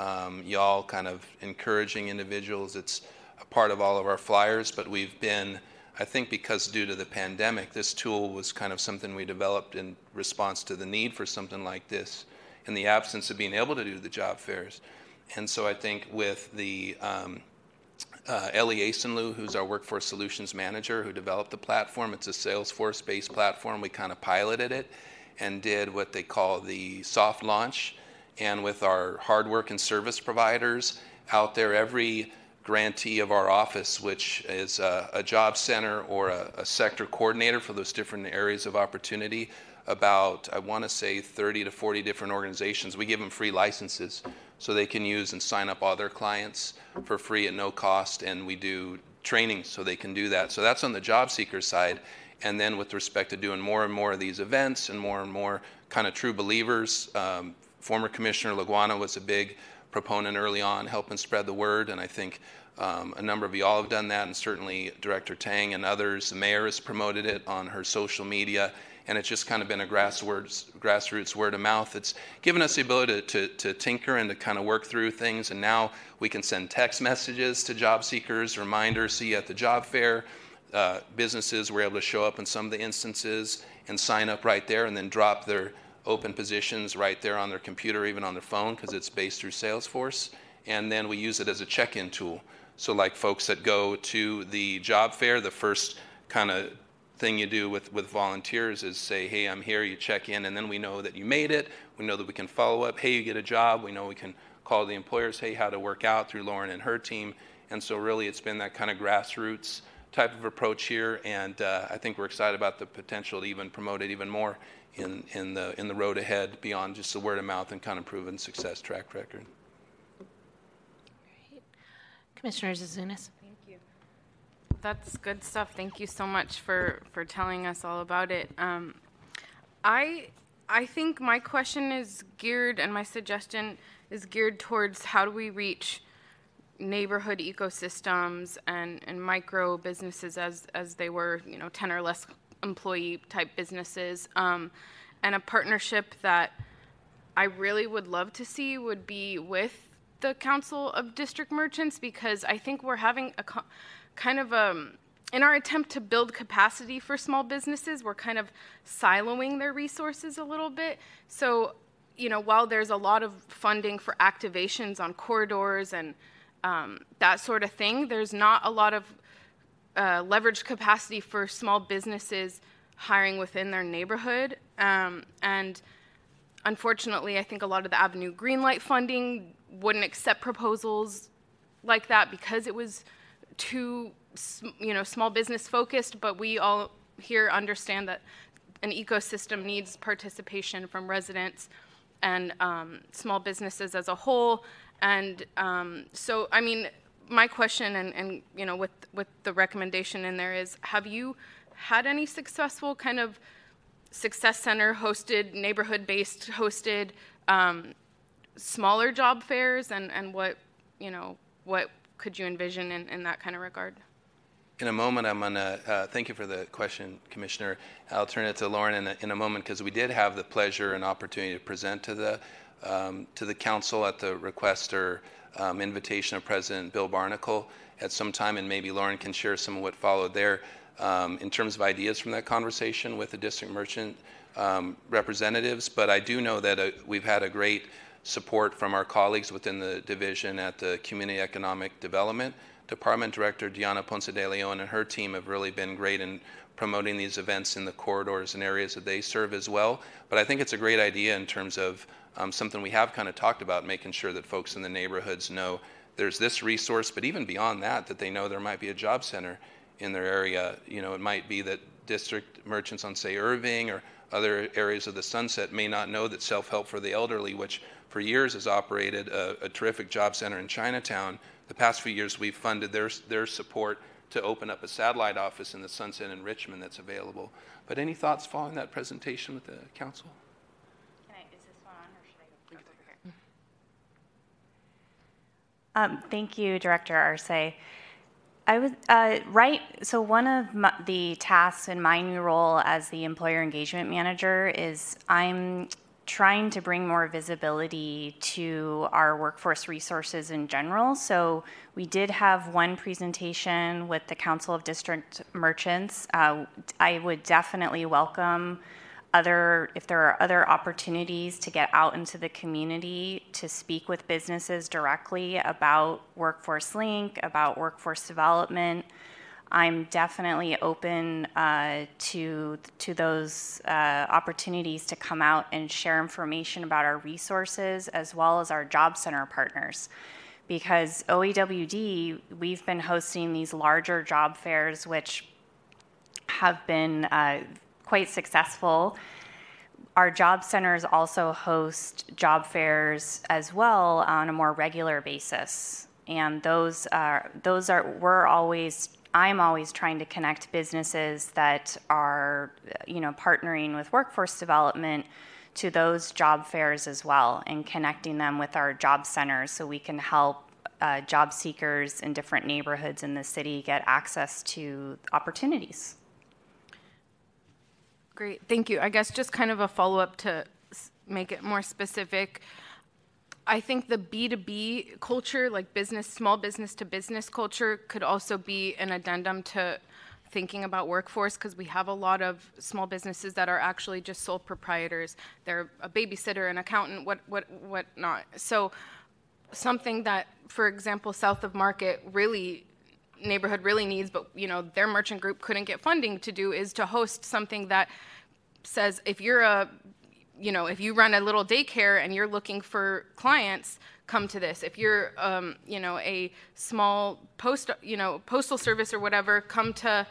um, y'all kind of encouraging individuals. It's a part of all of our flyers, but we've been I think because due to the pandemic, this tool was kind of something we developed in response to the need for something like this in the absence of being able to do the job fairs. And so I think with the um, uh, Ellie Asenlu, who's our workforce solutions manager, who developed the platform, it's a Salesforce based platform. We kind of piloted it and did what they call the soft launch. And with our hard work and service providers out there, every grantee of our office, which is a, a job center or a, a sector coordinator for those different areas of opportunity. About, I want to say, 30 to 40 different organizations. We give them free licenses so they can use and sign up all their clients for free at no cost, and we do training so they can do that. So that's on the job seeker side. And then with respect to doing more and more of these events and more and more kind of true believers, um, former Commissioner Laguana was a big proponent early on, helping spread the word, and I think um, a number of you all have done that, and certainly Director Tang and others. The mayor has promoted it on her social media, and it's just kind of been a grassroots, grassroots word of mouth. It's given us the ability to, to, to tinker and to kind of work through things, and now we can send text messages to job seekers, reminders, see you at the job fair. Uh, businesses were able to show up in some of the instances and sign up right there and then drop their open positions right there on their computer, even on their phone, because it's based through Salesforce. And then we use it as a check in tool. So, like folks that go to the job fair, the first kind of thing you do with, with volunteers is say, hey, I'm here, you check in, and then we know that you made it. We know that we can follow up. Hey, you get a job. We know we can call the employers, hey, how to work out through Lauren and her team. And so, really, it's been that kind of grassroots type of approach here, and uh, I think we're excited about the potential to even promote it even more in, in, the, in the road ahead beyond just the word of mouth and kind of proven success track record. Commissioner Zouzounis. Thank you. That's good stuff. Thank you so much for, for telling us all about it. Um, I I think my question is geared and my suggestion is geared towards how do we reach neighborhood ecosystems and, and micro businesses as, as they were, you know, 10 or less employee type businesses. Um, and a partnership that I really would love to see would be with the Council of District Merchants because I think we're having a co- kind of a, um, in our attempt to build capacity for small businesses, we're kind of siloing their resources a little bit. So, you know, while there's a lot of funding for activations on corridors and um, that sort of thing, there's not a lot of uh, leverage capacity for small businesses hiring within their neighborhood. Um, and unfortunately, I think a lot of the Avenue Greenlight funding wouldn't accept proposals like that because it was too, you know, small business focused. But we all here understand that an ecosystem needs participation from residents and um, small businesses as a whole. And um, so, I mean, my question, and, and you know, with with the recommendation in there is, have you had any successful kind of success center hosted, neighborhood based hosted um, smaller job fairs, and and what you know, what could you envision in, in that kind of regard? In a moment, I'm going to uh, thank you for the question, Commissioner. I'll turn it to Lauren in a, in a moment because we did have the pleasure and opportunity to present to the um, to the council at the request or um, invitation of President Bill Barnacle at some time, and maybe Lauren can share some of what followed there um, in terms of ideas from that conversation with the district merchant um, representatives. But I do know that uh, we've had a great support from our colleagues within the division at the Community Economic Development Department. Director Diana Ponce de Leon and her team have really been great in promoting these events in the corridors and areas that they serve as well. But I think it's a great idea in terms of um, something we have kind of talked about, making sure that folks in the neighborhoods know there's this resource, but even beyond that, that they know there might be a job center in their area. You know, it might be that district merchants on, say, Irving or other areas of the Sunset may not know that Self Help for the Elderly, which for years has operated a, a, terrific job center in Chinatown. The past few years, we've funded their, their support to open up a satellite office in the Sunset in Richmond that's available. But any thoughts following that presentation with the council? Um, thank you, Director Arce. I was uh, right. So one of my, the tasks in my new role as the employer engagement manager is I'm trying to bring more visibility to our workforce resources in general. So we did have one presentation with the Council of District Merchants. Uh, I would definitely welcome other if there are other opportunities to get out into the community to speak with businesses directly about workforce link about workforce development i'm definitely open uh, to to those uh, opportunities to come out and share information about our resources as well as our job center partners. Because OEWD, we've been hosting these larger job fairs, which have been uh, quite successful. Our job centers also host job fairs as well on a more regular basis. And those are, those are, we're always, I'm always trying to connect businesses that are, you know, partnering with workforce development to those job fairs as well and connecting them with our job centers so we can help uh, job seekers in different neighborhoods in the city get access to opportunities. Great, thank you. I guess just kind of a follow up to make it more specific. I think the B2B culture, like business, small business to business culture, could also be an addendum to thinking about workforce because we have a lot of small businesses that are actually just sole proprietors. They're a babysitter, an accountant, what what what not. So something that, for example, south of Market really neighborhood really needs, but you know their merchant group couldn't get funding to do is to host something that says if you're a you know if you run a little daycare and you're looking for clients come to this. If you're, um, you know, a small post, you know, postal service or whatever, come to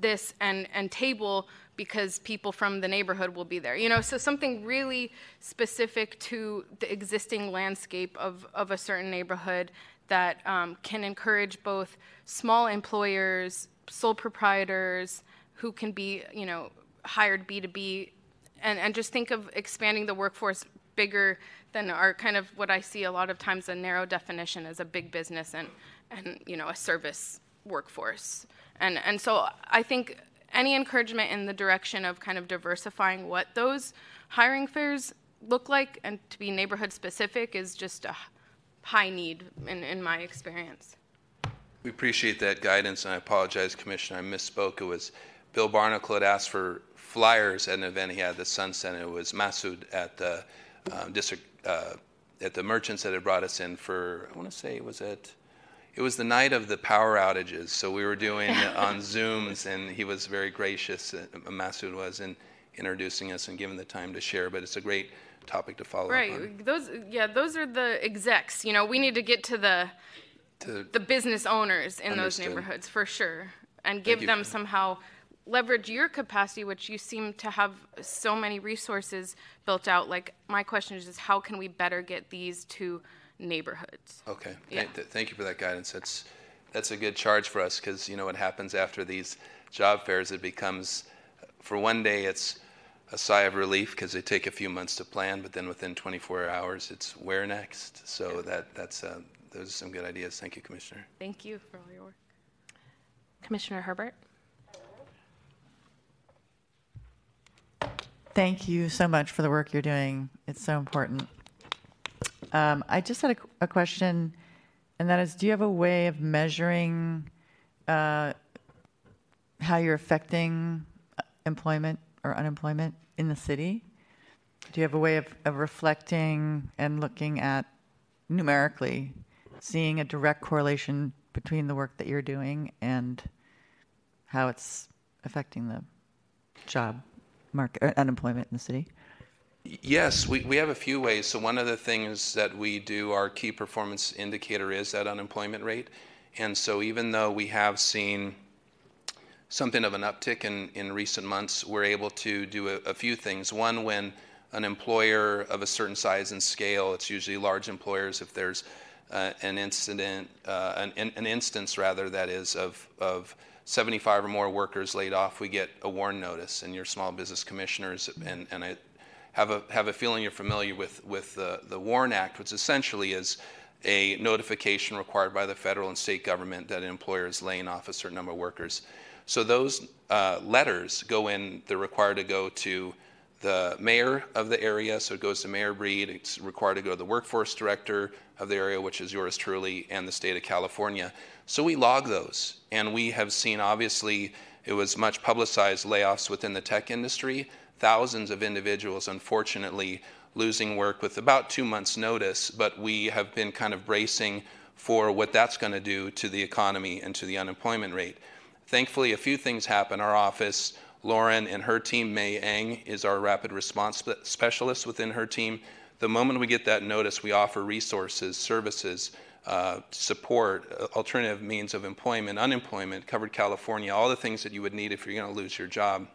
this and and table because people from the neighborhood will be there. You know, so something really specific to the existing landscape of of a certain neighborhood that um, can encourage both small employers, sole proprietors who can be, you know, hired B2B and, and just think of expanding the workforce bigger than our kind of what I see a lot of times a narrow definition as a big business and, and you know, a service workforce. And, and so I think any encouragement in the direction of kind of diversifying what those hiring fairs look like and to be neighborhood specific is just a high need in, in my experience. We appreciate that guidance, and I apologize, Commissioner, I misspoke. It was Bill Barnacle had asked for flyers at an event he had at the Sunset. It was Masood at the um, district uh, at the merchants that had brought us in for I want to say it was it it was the night of the power outages, so we were doing [LAUGHS] on Zooms, and he was very gracious. Uh, Masood was in introducing us and giving the time to share. But it's a great topic to follow right. up on. Right. Those yeah, those are the execs. You know, we need to get to the to the business owners in understood. those neighborhoods for sure, and give them somehow leverage your capacity, which you seem to have so many resources built out. Like, my question is, just how can we better get these to neighborhoods? Okay. Yeah. Th- thank you for that guidance. That's that's a good charge for us because you know what happens after these job fairs. It becomes, for one day, it's a sigh of relief because they take a few months to plan, but then within 24 hours, it's where next. So yeah. that that's uh, those are some good ideas. Thank you, Commissioner. Thank you for all your work. Commissioner Herbert. Thank you so much for the work you're doing. It's so important. Um, I just had a, a, question, and that is do you have a way of measuring uh, how you're affecting employment or unemployment in the city? Do you have a way of, of reflecting and looking at numerically, seeing a direct correlation between the work that you're doing and how it's affecting the job? market uh, unemployment in the city? Yes, we, we have a few ways. So one of the things that we do, our key performance indicator is that unemployment rate. And so even though we have seen something of an uptick in, in recent months, we're able to do a, a few things. One, when an employer of a certain size and scale, it's usually large employers, if there's uh, an incident, uh, an, an instance rather, that is, of, of 75 or more workers laid off, we get a WARN notice, and your small business commissioners, and, and I have a, have a feeling you're familiar with, with the, the WARN Act, which essentially is a notification required by the federal and state government that an employer is laying off a certain number of workers. So those uh, letters go in, they're required to go to the mayor of the area, so it goes to Mayor Breed. It's required to go to the workforce director of the area, which is yours truly, and the state of California. So we log those, and we have seen obviously it was much publicized layoffs within the tech industry. Thousands of individuals, unfortunately, losing work with about two months' notice, but we have been kind of bracing for what that's going to do to the economy and to the unemployment rate. Thankfully, a few things happen. Our office, Lauren and her team, May Eng, is our rapid response specialist within her team the moment we get that notice, we offer resources, services, uh, support, uh, alternative means of employment, unemployment, covered California, all the things that you would need if you're going to lose your job.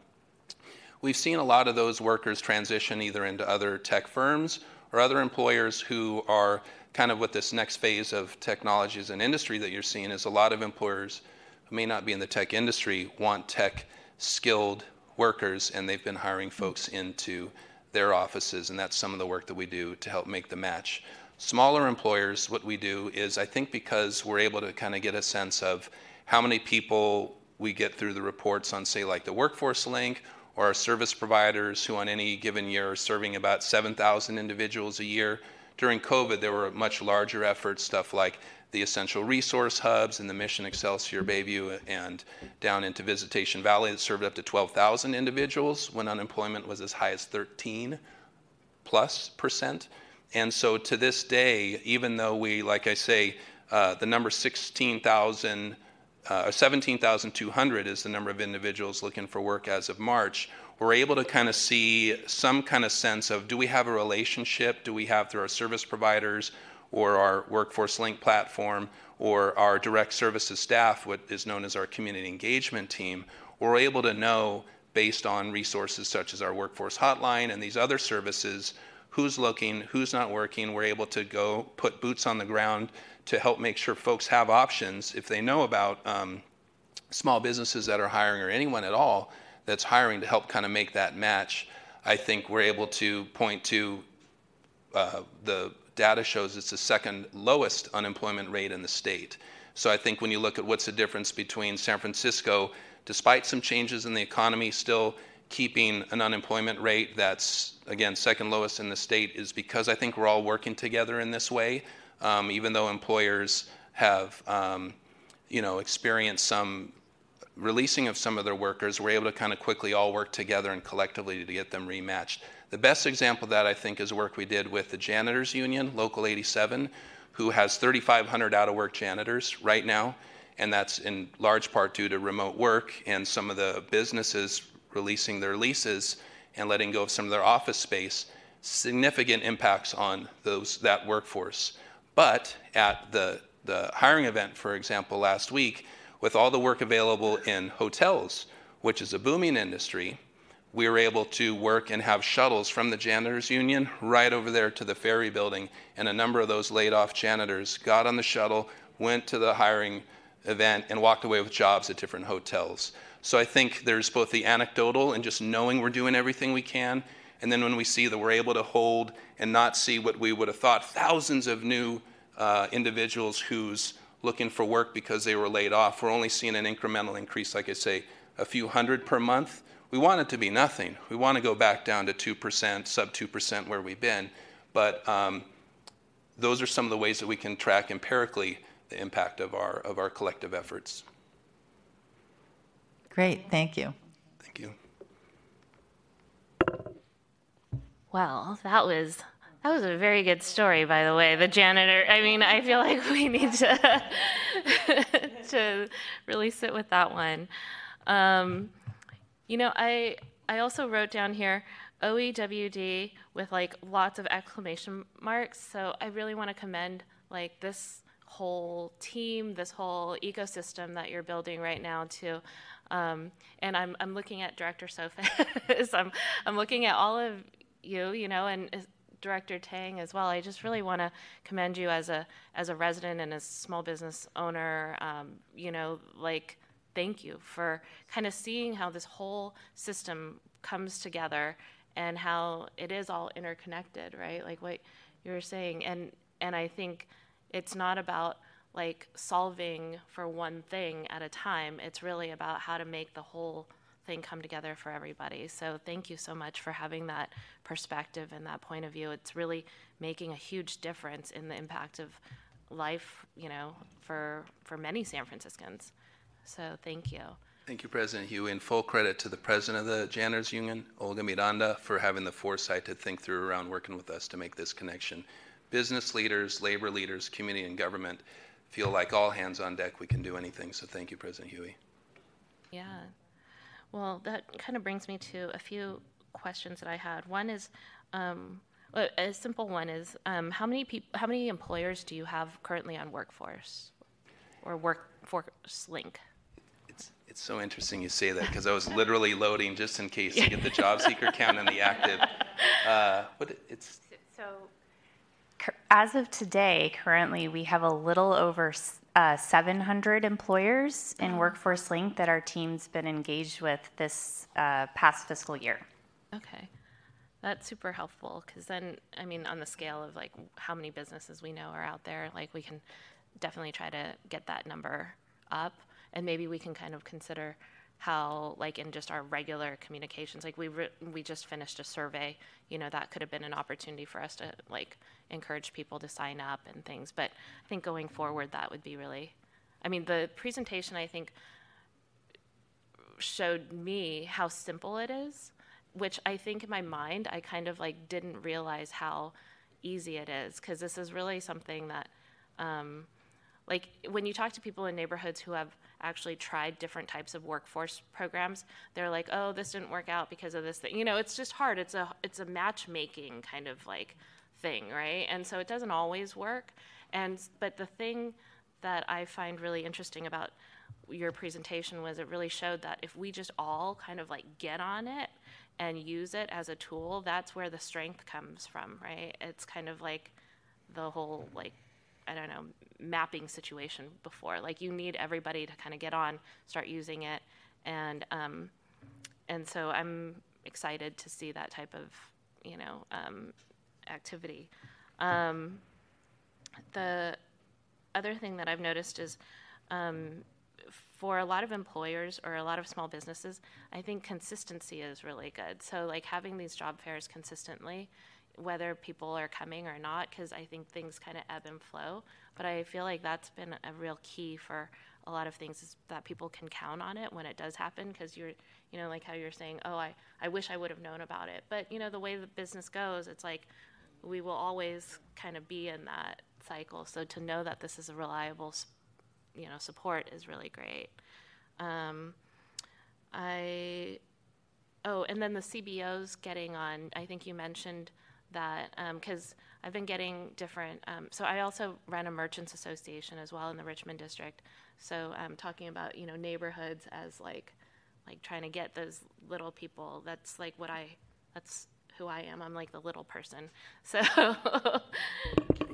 We've seen a lot of those workers transition either into other tech firms or other employers who are kind of what this next phase of technologies and industry that you're seeing is a lot of employers who may not be in the tech industry want tech skilled workers and they've been hiring folks into their offices and that's some of the work that we do to help make the match. Smaller employers what we do is i think because we're able to kind of get a sense of how many people we get through the reports on say like the workforce link or our service providers who on any given year are serving about 7000 individuals a year. During covid there were much larger efforts stuff like the essential resource hubs in the mission excelsior bayview and down into visitation valley that served up to 12000 individuals when unemployment was as high as 13 plus percent and so to this day even though we like i say uh, the number 16000 uh, 17,200 is the number of individuals looking for work as of March. We're able to kind of see some kind of sense of do we have a relationship? Do we have through our service providers or our Workforce Link platform or our direct services staff, what is known as our community engagement team, we're able to know based on resources such as our workforce hotline and these other services who's looking, who's not working. We're able to go put boots on the ground to help make sure folks have options if they know about um, small businesses that are hiring or anyone at all that's hiring to help kind of make that match. I think we're able to point to uh, the data shows it's the second lowest unemployment rate in the state. So I think when you look at what's the difference between San Francisco, despite some changes in the economy, still keeping an unemployment rate that's, again, second lowest in the state is because I think we're all working together in this way. Um, even though employers have, um, you know, experienced some releasing of some of their workers, we're able to kind of quickly all work together and collectively to get them rematched. The best example of that, I think, is work we did with the Janitors Union, Local 87, who has 3,500 out of work janitors right now. And that's in large part due to remote work and some of the businesses releasing their leases and letting go of some of their office space. Significant impacts on those that workforce. But at the, the hiring event, for example, last week, with all the work available in hotels, which is a booming industry, we were able to work and have shuttles from the janitors union right over there to the ferry building. And a number of those laid off janitors got on the shuttle went to the hiring event and walked away with jobs at different hotels. So i think there's both the anecdotal and just knowing we're doing everything we can. And then when we see that we're able to hold and not see what we would have thought thousands of new uh, individuals who's looking for work because they were laid off we're only seeing an incremental increase like i say a few hundred per month we want it to be nothing. We want to go back down to 2%, sub 2% where we've been. But um, those are some of the ways that we can track empirically the impact of our, of our collective efforts. Great, thank you. Thank you. Well, that was that was a very good story, by the way. The janitor. I mean, I feel like we need to [LAUGHS] to really sit with that one. Um, you know, I I also wrote down here OEWD with like lots of exclamation marks. So I really want to commend like this whole team, this whole ecosystem that you're building right now too. Um, and I'm I'm looking at Director Sofis. [LAUGHS] I'm I'm looking at all of you, you know, and Director Tang as well. I just really want to commend you as a as a resident and as a small business owner. Um, you know, like thank you for kind of seeing how this whole system comes together and how it is all interconnected, right? Like what you were saying. And and I think it's not about like solving for one thing at a time. It's really about how to make the whole thing come together for everybody. So thank you so much for having that perspective and that point of view. It's really making a huge difference in the impact of life, you know, for for many San Franciscans. So thank you. Thank you, President Huie, and full credit to the president of the Janitors Union, Olga Miranda, for having the foresight to think through around working with us to make this connection. Business leaders, labor leaders, community, and government feel like all hands on deck. We can do anything. So thank you, President Huie. Yeah. Well, that kind of brings me to a few questions that I had. One is, um, a simple one is um, how many people, how many employers do you have currently on Workforce or Workforce Link? It's, it's so interesting you say that because I was [LAUGHS] literally loading just in case to get the job seeker count and the active. [LAUGHS] Uh, but it- it's, So, as of today, currently, we have a little over uh, 700 employers in Workforce Link that our team's been engaged with this uh, past fiscal year. Okay. That's super helpful because then, I mean, on the scale of like how many businesses we know are out there, like we can definitely try to get that number up. And maybe we can kind of consider how, like in just our regular communications, like we, re- we just finished a survey, you know, that could have been an opportunity for us to like encourage people to sign up and things. But I think going forward, that would be really, I mean, the presentation, I think, showed me how simple it is, which I think in my mind I kind of like didn't realize how easy it is because this is really something that um, like when you talk to people in neighborhoods who have actually tried different types of workforce programs. They're like oh this didn't work out because of this thing. You know it's just hard. It's a it's a matchmaking kind of like thing right? And so it doesn't always work. And but the thing that i find really interesting about your presentation was it really showed that if we just all kind of like get on it and use it as a tool that's where the strength comes from right? It's kind of like the whole like I don't know, mapping situation before. Like you need everybody to kind of get on, start using it, and um, and so I'm excited to see that type of you know um, activity. Um, the other thing that I've noticed is um, for a lot of employers or a lot of small businesses, I think consistency is really good. So like having these job fairs consistently whether people are coming or not, because I think things kind of ebb and flow. But I feel like that's been a real key for a lot of things is that people can count on it when it does happen. Because you're, you know, like how you're saying, oh, I, I wish I would have known about it. But you know, the way the business goes, it's like we will always kind of be in that cycle. So to know that this is a reliable, you know, support is really great. Um, I Oh, and then the CBOs getting on, I think you mentioned that, because I've been getting different, um, so I also run a merchants association as well in the Richmond district. So I'm talking about, you know, neighborhoods as like, like trying to get those little people. That's like what I, that's who I am. I'm like the little person. [LAUGHS] So,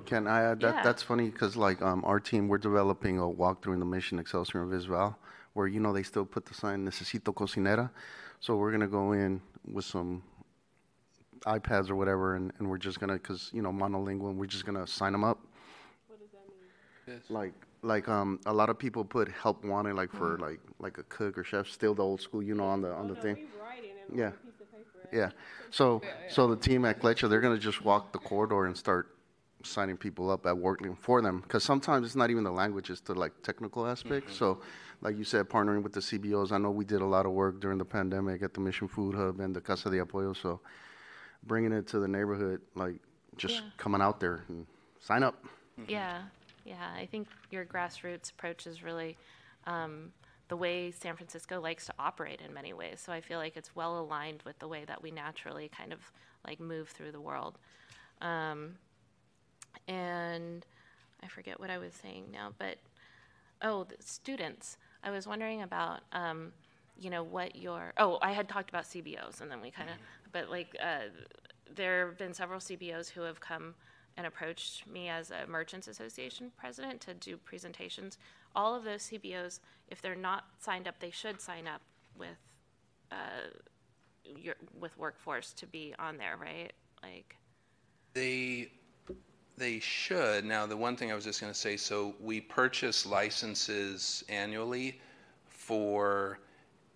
Can I add that? Yeah. That's funny because like um, our team, we're developing a walkthrough in the Mission Excelsior in Visval, where you know they still put the sign "Necesito cocinera," so we're gonna go in with some iPads or whatever, and, and we're just gonna because you know monolingual, and we're just gonna sign them up. What does that mean? Yes. Like like um a lot of people put help wanted like for like like a cook or chef, still the old school, you know, on the on the thing. Yeah. Yeah. So so the team at Clecha, they're gonna just walk the corridor and start signing people up at Workling for them because sometimes it's not even the language; it's the like technical aspects. So, like you said, partnering with the CBOs. I know we did a lot of work during the pandemic at the Mission Food Hub and the Casa de Apoyo. So, bringing it to the neighborhood, like just Yeah. coming out there and sign up. yeah, yeah. I think your grassroots approach is really um, the way San Francisco likes to operate in many ways. So I feel like it's well aligned with the way that we naturally kind of like move through the world. Um, and I forget what I was saying now, but oh, the students. I was wondering about, um, you know, what your oh, I had talked about CBOs, and then we kind of, but like, uh, there have been several CBOs who have come and approached me as a Merchants Association president to do presentations. All of those CBOs, if they're not signed up, they should sign up with uh, your with workforce to be on there, right? Like, They, they should. Now, the one thing I was just going to say, so we purchase licenses annually for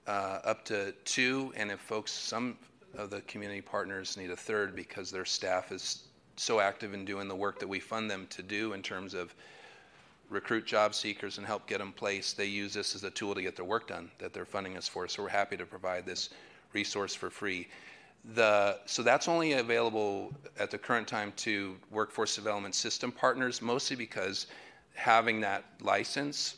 uh, up to two, and if folks, some of the community partners need a third because their staff is so active in doing the work that we fund them to do in terms of recruit job seekers and help get them placed, they use this as a tool to get their work done that they're funding us for. So we're happy to provide this resource for free. The, so that's only available at the current time to workforce development system partners, mostly because having that license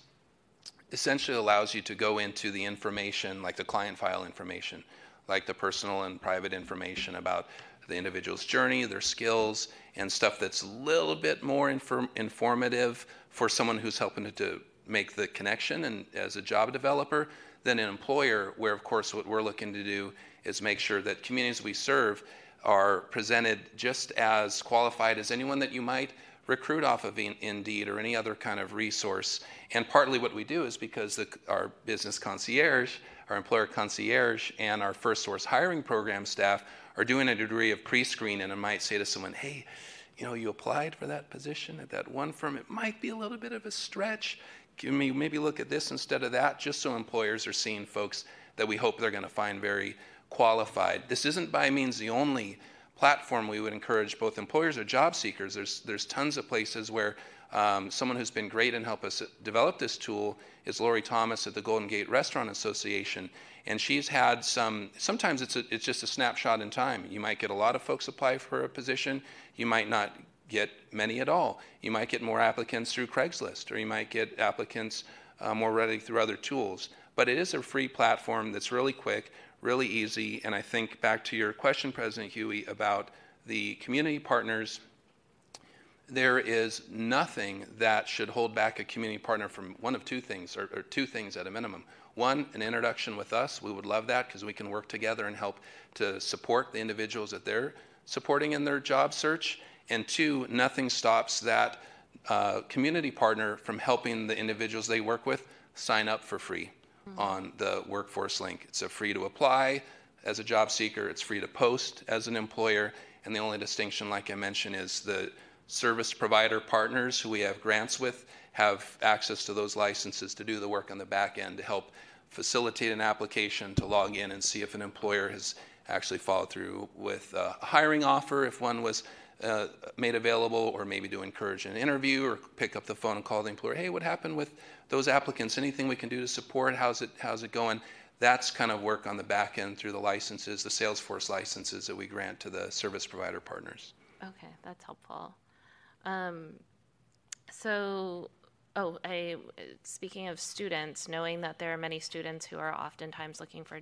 essentially allows you to go into the information, like the client file information, like the personal and private information about the individual's journey, their skills, and stuff that's a little bit more inform- informative for someone who's helping to, to make the connection and as a job developer than an employer, where of course what we're looking to do is make sure that communities we serve are presented just as qualified as anyone that you might recruit off of Indeed or any other kind of resource. And partly what we do is because the, our business concierge, our employer concierge, and our first source hiring program staff are doing a degree of pre-screen and I might say to someone, hey, you know, you applied for that position at that one firm. It might be a little bit of a stretch. Give me maybe look at this instead of that, just so employers are seeing folks that we hope they're going to find very qualified. This isn't by means the only platform we would encourage both employers or job seekers. There's there's tons of places where um, someone who's been great and help us develop this tool is Laurie Thomas at the Golden Gate Restaurant Association, and she's had some. Sometimes it's a, it's just a snapshot in time. You might get a lot of folks apply for a position. You might not get many at all. You might get more applicants through Craigslist, or you might get applicants uh, more readily through other tools. But it is a free platform that's really quick, really easy. And I think back to your question, President Huie, about the community partners, there is nothing that should hold back a community partner from one of two things, or, or two things at a minimum. One, an introduction with us. We would love that because we can work together and help to support the individuals that they're supporting in their job search. And two, nothing stops that uh, community partner from helping the individuals they work with sign up for free mm-hmm. on the workforce link. It's a free to apply as a job seeker, it's free to post as an employer, and the only distinction, like I mentioned, is the service provider partners who we have grants with have access to those licenses to do the work on the back end to help facilitate an application to log in and see if an employer has actually followed through with a hiring offer if one was uh, made available, or maybe to encourage an interview, or pick up the phone and call the employer. Hey, what happened with those applicants? Anything we can do to support? How's it How's it going? That's kind of work on the back end through the licenses, the Salesforce licenses that we grant to the service provider partners. Okay, that's helpful. Um, so, oh, I speaking of students, knowing that there are many students who are oftentimes looking for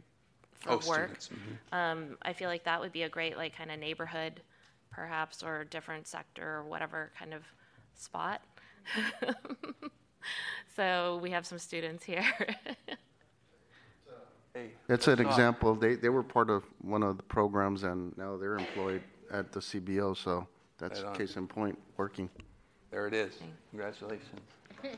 for oh, work, mm-hmm. um, I feel like that would be a great like kind of neighborhood perhaps, or different sector or whatever kind of spot. [LAUGHS] so we have some students here. [LAUGHS] That's an example. They, they were part of one of the programs and now they're employed at the CBO, so that's Right on. case in point, working. There it is. Congratulations. [LAUGHS]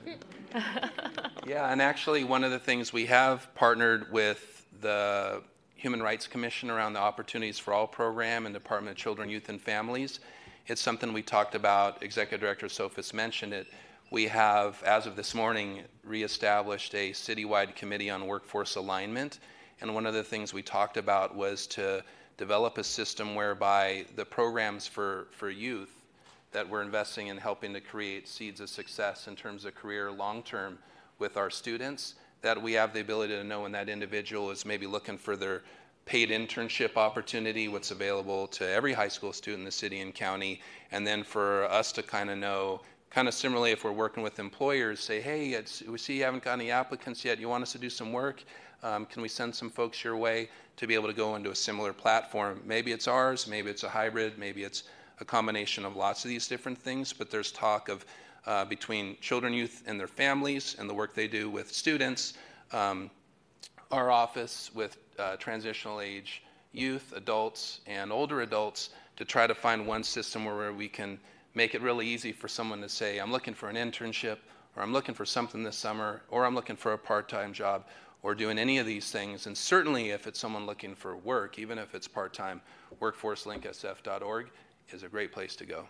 yeah, and actually, one of the things we have partnered with the Human Rights Commission around the Opportunities for All program and Department of Children, Youth, and Families. It's something we talked about. Executive Director Sofis mentioned it. We have, as of this morning, reestablished a citywide committee on workforce alignment. And one of the things we talked about was to develop a system whereby the programs for, for youth that we're investing in helping to create seeds of success in terms of career long term with our students that we have the ability to know when that individual is maybe looking for their paid internship opportunity, what's available to every high school student in the city and county, and then for us to kind of know, kind of similarly, if we're working with employers, say, hey, we see you haven't got any applicants yet. You want us to do some work? Um, can we send some folks your way to be able to go into a similar platform? Maybe it's ours, maybe it's a hybrid, maybe it's a combination of lots of these different things, but there's talk of uh, between children, youth, and their families, and the work they do with students. Um, our office with uh, transitional age youth, adults, and older adults to try to find one system where we can make it really easy for someone to say, I'm looking for an internship, or I'm looking for something this summer, or I'm looking for a part time job, or doing any of these things. And certainly, if it's someone looking for work, even if it's part time, workforcelinksf.org is a great place to go.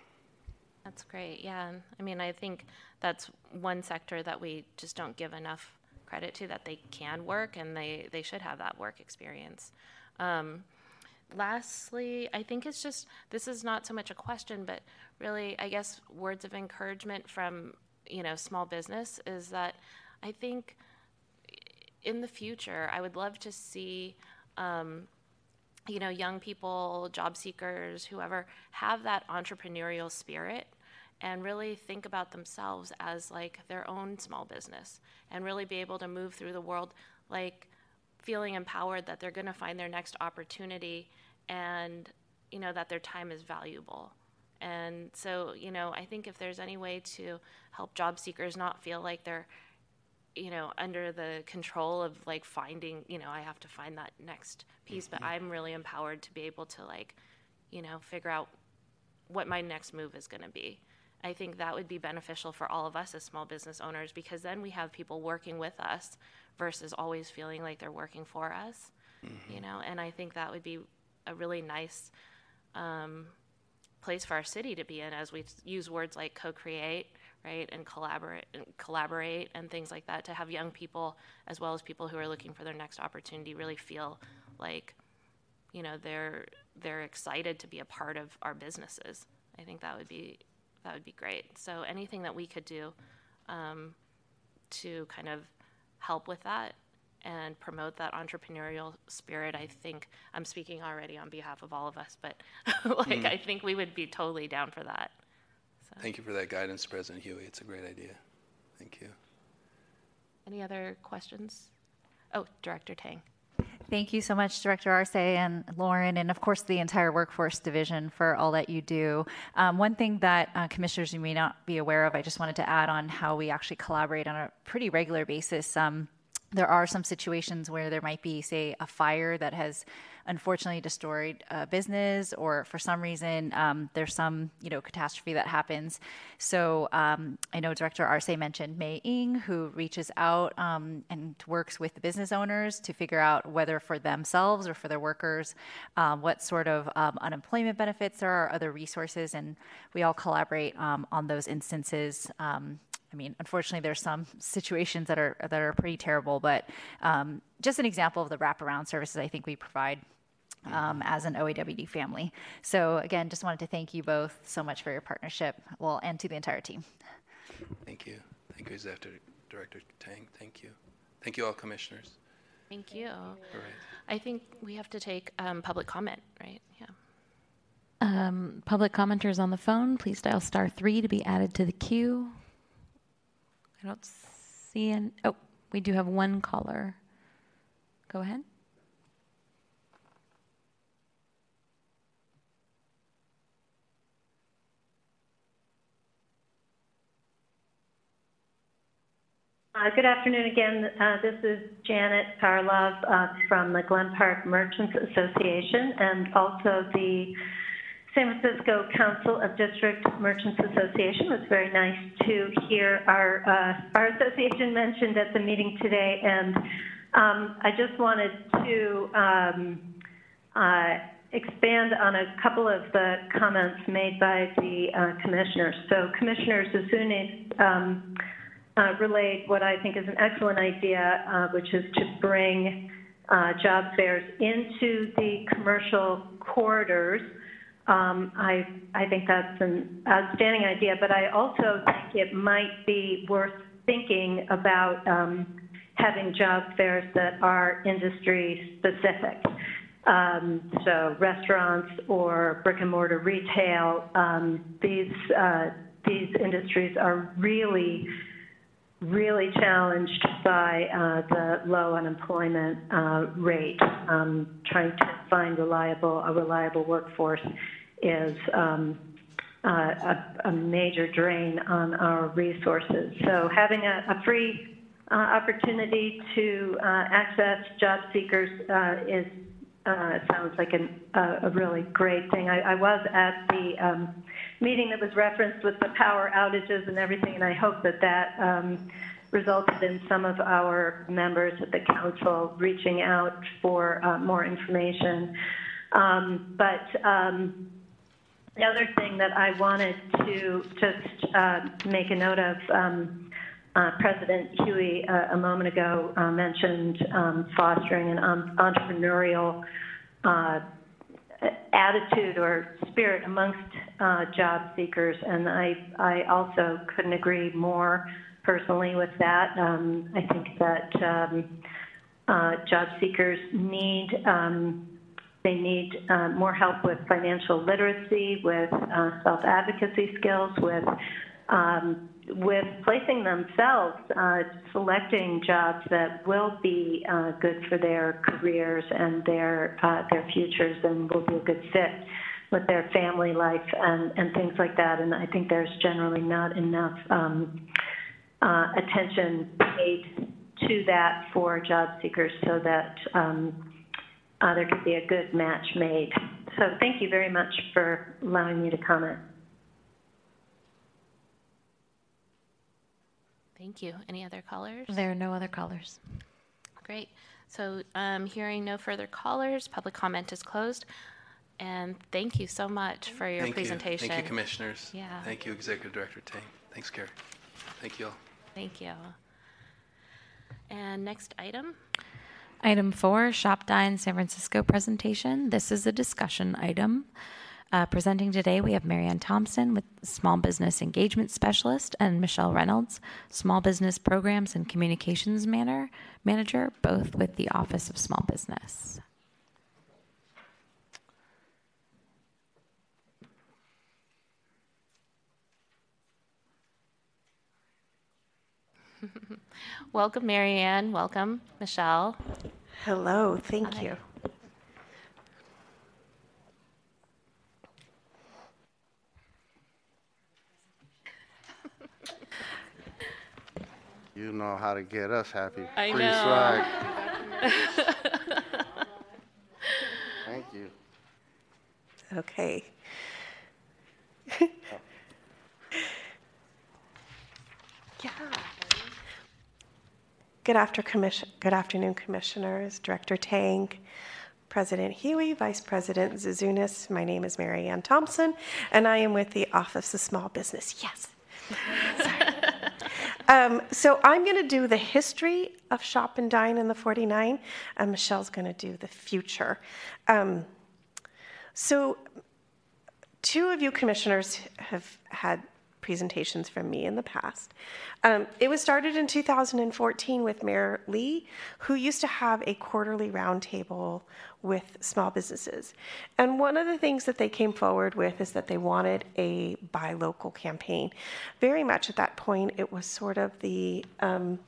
That's great. Yeah. I mean, I think that's one sector that we just don't give enough credit to that they can work and they, they should have that work experience. Um, lastly, I think it's just this is not so much a question, but really, I guess, words of encouragement from you know small business is that I think in the future I would love to see. Um, you know, young people, job seekers, whoever, have that entrepreneurial spirit and really think about themselves as like their own small business and really be able to move through the world like feeling empowered that they're going to find their next opportunity and you know, that their time is valuable. And so, you know, I think if there's any way to help job seekers not feel like they're, you know, under the control of like finding, you know, I have to find that next piece, but mm-hmm. I'm really empowered to be able to like, you know, figure out what my next move is going to be. I think that would be beneficial for all of us as small business owners because then we have people working with us versus always feeling like they're working for us, you know, and I think that would be a really nice um, place for our city to be in as we use words like co-create right and collaborate and collaborate and things like that to have young people as well as people who are looking for their next opportunity really feel like you know they're they're excited to be a part of our businesses. I think that would be that would be great so anything that we could do um, to kind of help with that and promote that entrepreneurial spirit i think i'm speaking already on behalf of all of us but [LAUGHS] like i think we would be totally down for that Thank you for that guidance, President Huie. It's a great idea. Thank you. any other questions oh director tang Thank you so much, Director Arce and Lauren, and of course the entire Workforce Division for all that you do. Um, one thing that uh, commissioners you may not be aware of, I just wanted to add on how we actually collaborate on a pretty regular basis. Um, there are some situations where there might be, say, a fire that has unfortunately destroyed a business, or for some reason um, there's some, you know, catastrophe that happens. So um, I know Director Arce mentioned Mei Ing, who reaches out um, and works with the business owners to figure out whether for themselves or for their workers, um, what sort of um, unemployment benefits there are, other resources, and we all collaborate um, on those instances. I mean, unfortunately, there's some situations that are that are pretty terrible, but um, just an example of the wraparound services I think we provide um, as an OEWD family. So again, just wanted to thank you both so much for your partnership, well, and to the entire team. Thank you. Thank you, Executive Director Tang. Thank you. Thank you, all commissioners. thank you All right. i think we have to take um, public comment right yeah Um, public commenters on the phone, please dial star three to be added to the queue. I don't see an, oh, we do have one caller. Go ahead. Uh, Good afternoon again. Uh, This is Janet Karlov uh, from the Glen Park Merchants Association and also the San Francisco Council of District Merchants Association. It was very nice to hear our, uh, our association mentioned at the meeting today. And um, I just wanted to um, uh, expand on a couple of the comments made by the uh, commissioners. So Commissioner Suzuki um, uh, relayed what I think is an excellent idea, uh, which is to bring uh, job fairs into the commercial corridors. Um, I, I think that's an outstanding idea, but I also think it might be worth thinking about um, having job fairs that are industry specific. Um, so restaurants or brick and mortar retail, um, these, uh, these industries are really really challenged by uh, the low unemployment uh, rate. Um, trying to find reliable a reliable workforce is um, uh, a, a, major drain on our resources. So having a, a free uh, opportunity to uh, access job seekers uh, is sounds like an, a really great thing. I, I was at the um, meeting that was referenced with the power outages and everything, and I hope that that um, resulted in some of our members at the council reaching out for uh, more information. Um, but um, the other thing that I wanted to just uh, make a note of, um, uh, President Huie uh, a moment ago uh, mentioned um, fostering an entrepreneurial uh, attitude or spirit amongst uh, job seekers, and I, I also couldn't agree more personally with that. Um, I think that um, uh, job seekers need um, they need uh, more help with financial literacy, with uh, self advocacy skills, with um, with placing themselves, uh, selecting jobs that will be uh, good for their careers and their uh, their futures and will be a good fit with their family life and, and things like that. And I think there's generally not enough um, uh, attention paid to that for job seekers so that um, uh, there could be a good match made. So thank you very much for allowing me to comment. Thank you. Any other callers? There are no other callers. Great. So, um, hearing no further callers, public comment is closed. And thank you so much for your Thank you. presentation. Thank you, commissioners. Yeah. Thank you, Executive Director Tang. Thanks, Carrie. Thank you all. Thank you. And next item. Item four, Shop Dine San Francisco presentation. This is a discussion item. Uh, presenting today, we have Marianne Thompson with Small Business Engagement Specialist and Michelle Reynolds, Small Business Programs and Communications Manor, Manager, both with the Office of Small Business. [LAUGHS] Welcome, Marianne. Welcome, Michelle. Hello, thank Hi. you. You know how to get us happy. I Free know. swag. [LAUGHS] Thank you. Okay. [LAUGHS] yeah. Good after commission. Good afternoon, commissioners, Director Tang, President Huie, Vice President Zouzounis. My name is Mary Ann Thompson, and I am with the Office of Small Business. Yes. [LAUGHS] Sorry. Um, so I'm going to do the history of Shop and Dine in the 49, and Michelle's going to do the future. Um, so two of you commissioners have had presentations from me in the past. Um, it was started in 2014 with Mayor Lee, who used to have a quarterly roundtable with small businesses. And one of the things that they came forward with is that they wanted a buy local campaign. Very much at that point, it was sort of the um,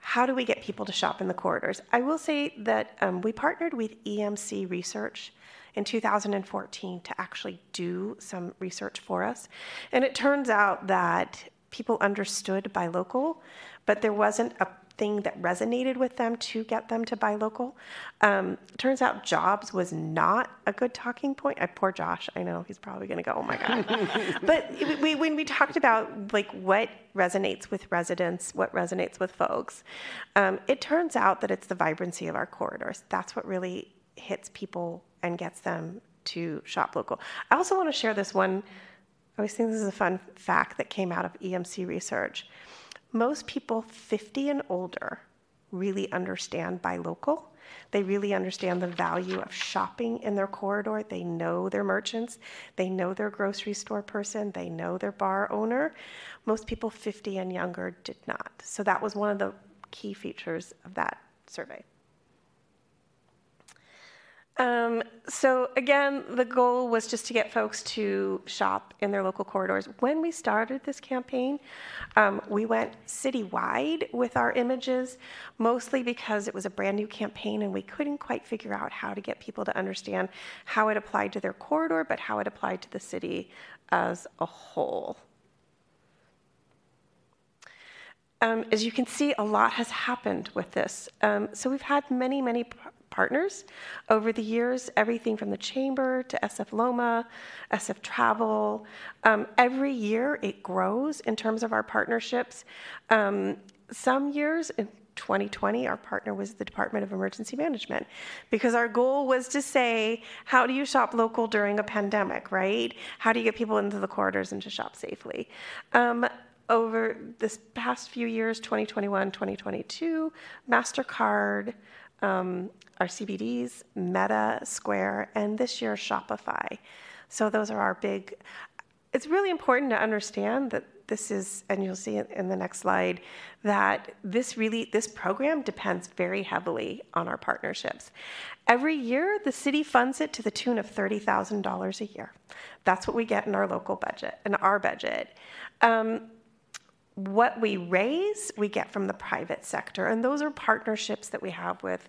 how do we get people to shop in the corridors? I will say that um, we partnered with EMC Research in 2014 to actually do some research for us. And it turns out that people understood buy local, but there wasn't a thing that resonated with them to get them to buy local. Um, turns out jobs was not a good talking point. I, poor Josh, I know he's probably going to go, oh my God. [LAUGHS] but we, when we talked about like what resonates with residents, what resonates with folks, um, it turns out that it's the vibrancy of our corridors. That's what really hits people and gets them to shop local. I also want to share this one. I always think this is a fun fact that came out of EMC research. Most people 50 and older really understand buy local. They really understand the value of shopping in their corridor. They know their merchants. They know their grocery store person. They know their bar owner. Most people 50 and younger did not. So that was one of the key features of that survey. Um, so again, the goal was just to get folks to shop in their local corridors. When we started this campaign, um, we went citywide with our images, mostly because it was a brand new campaign and we couldn't quite figure out how to get people to understand how it applied to their corridor, but how it applied to the city as a whole. Um, as you can see, a lot has happened with this. Um, so we've had many, many partners over the years, everything from the Chamber to SF Loma, SF Travel. Um, every year it grows in terms of our partnerships. Um, some years, in 2020, our partner was the Department of Emergency Management because our goal was to say, how do you shop local during a pandemic, right? How do you get people into the corridors and to shop safely? Um, over this past few years, 2021, 2022, MasterCard, um, our CBDs, Meta, Square, and this year Shopify. So those are our big. It's really important to understand that this is, and you'll see in the next slide, that this really, this program depends very heavily on our partnerships. Every year, the city funds it to the tune of $30,000 a year. That's what we get in our local budget, in our budget. Um, what we raise, we get from the private sector. And those are partnerships that we have with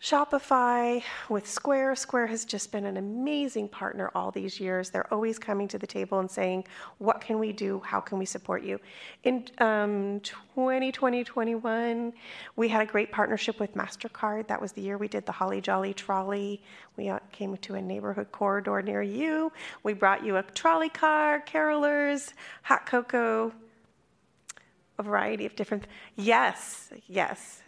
Shopify, with Square. Square has just been an amazing partner all these years. They're always coming to the table and saying, What can we do? How can we support you? In um, 2020, 21, we had a great partnership with MasterCard. That was the year we did the Holly Jolly Trolley. We uh, came to a neighborhood corridor near you. We brought you a trolley car, carolers, hot cocoa, a variety of different yes yes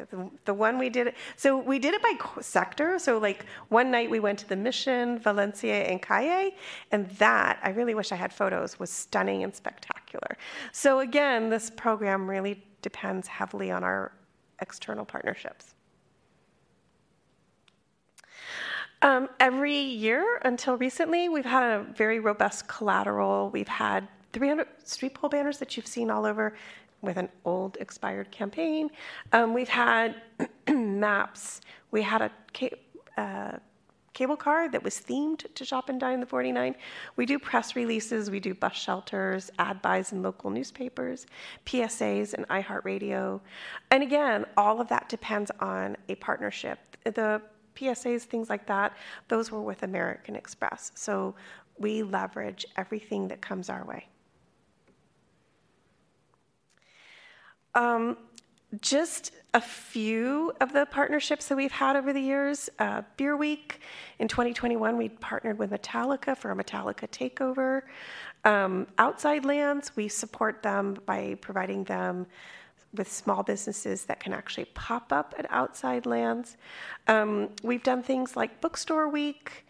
the, one we did so we did it by sector so like one night we went to the mission valencia and calle and that i really wish i had photos was stunning and spectacular. So again this program really depends heavily on our external partnerships. Um, every year until recently we've had a very robust collateral. We've had 300 street pole banners that you've seen all over with an old expired campaign. Um, we've had [CLEARS THROAT] maps. We had a ca- uh, cable car that was themed to Shop and Dine in the 49. We do press releases, we do bus shelters, ad buys in local newspapers, PSAs, and iHeartRadio. And again, all of that depends on a partnership. The PSAs, things like that, those were with American Express. So we leverage everything that comes our way. Um, just a few of the partnerships that we've had over the years. Uh, Beer Week in 2021, we partnered with Metallica for a Metallica takeover. Um, outside Lands, we support them by providing them with small businesses that can actually pop up at outside lands. Um, we've done things like Bookstore Week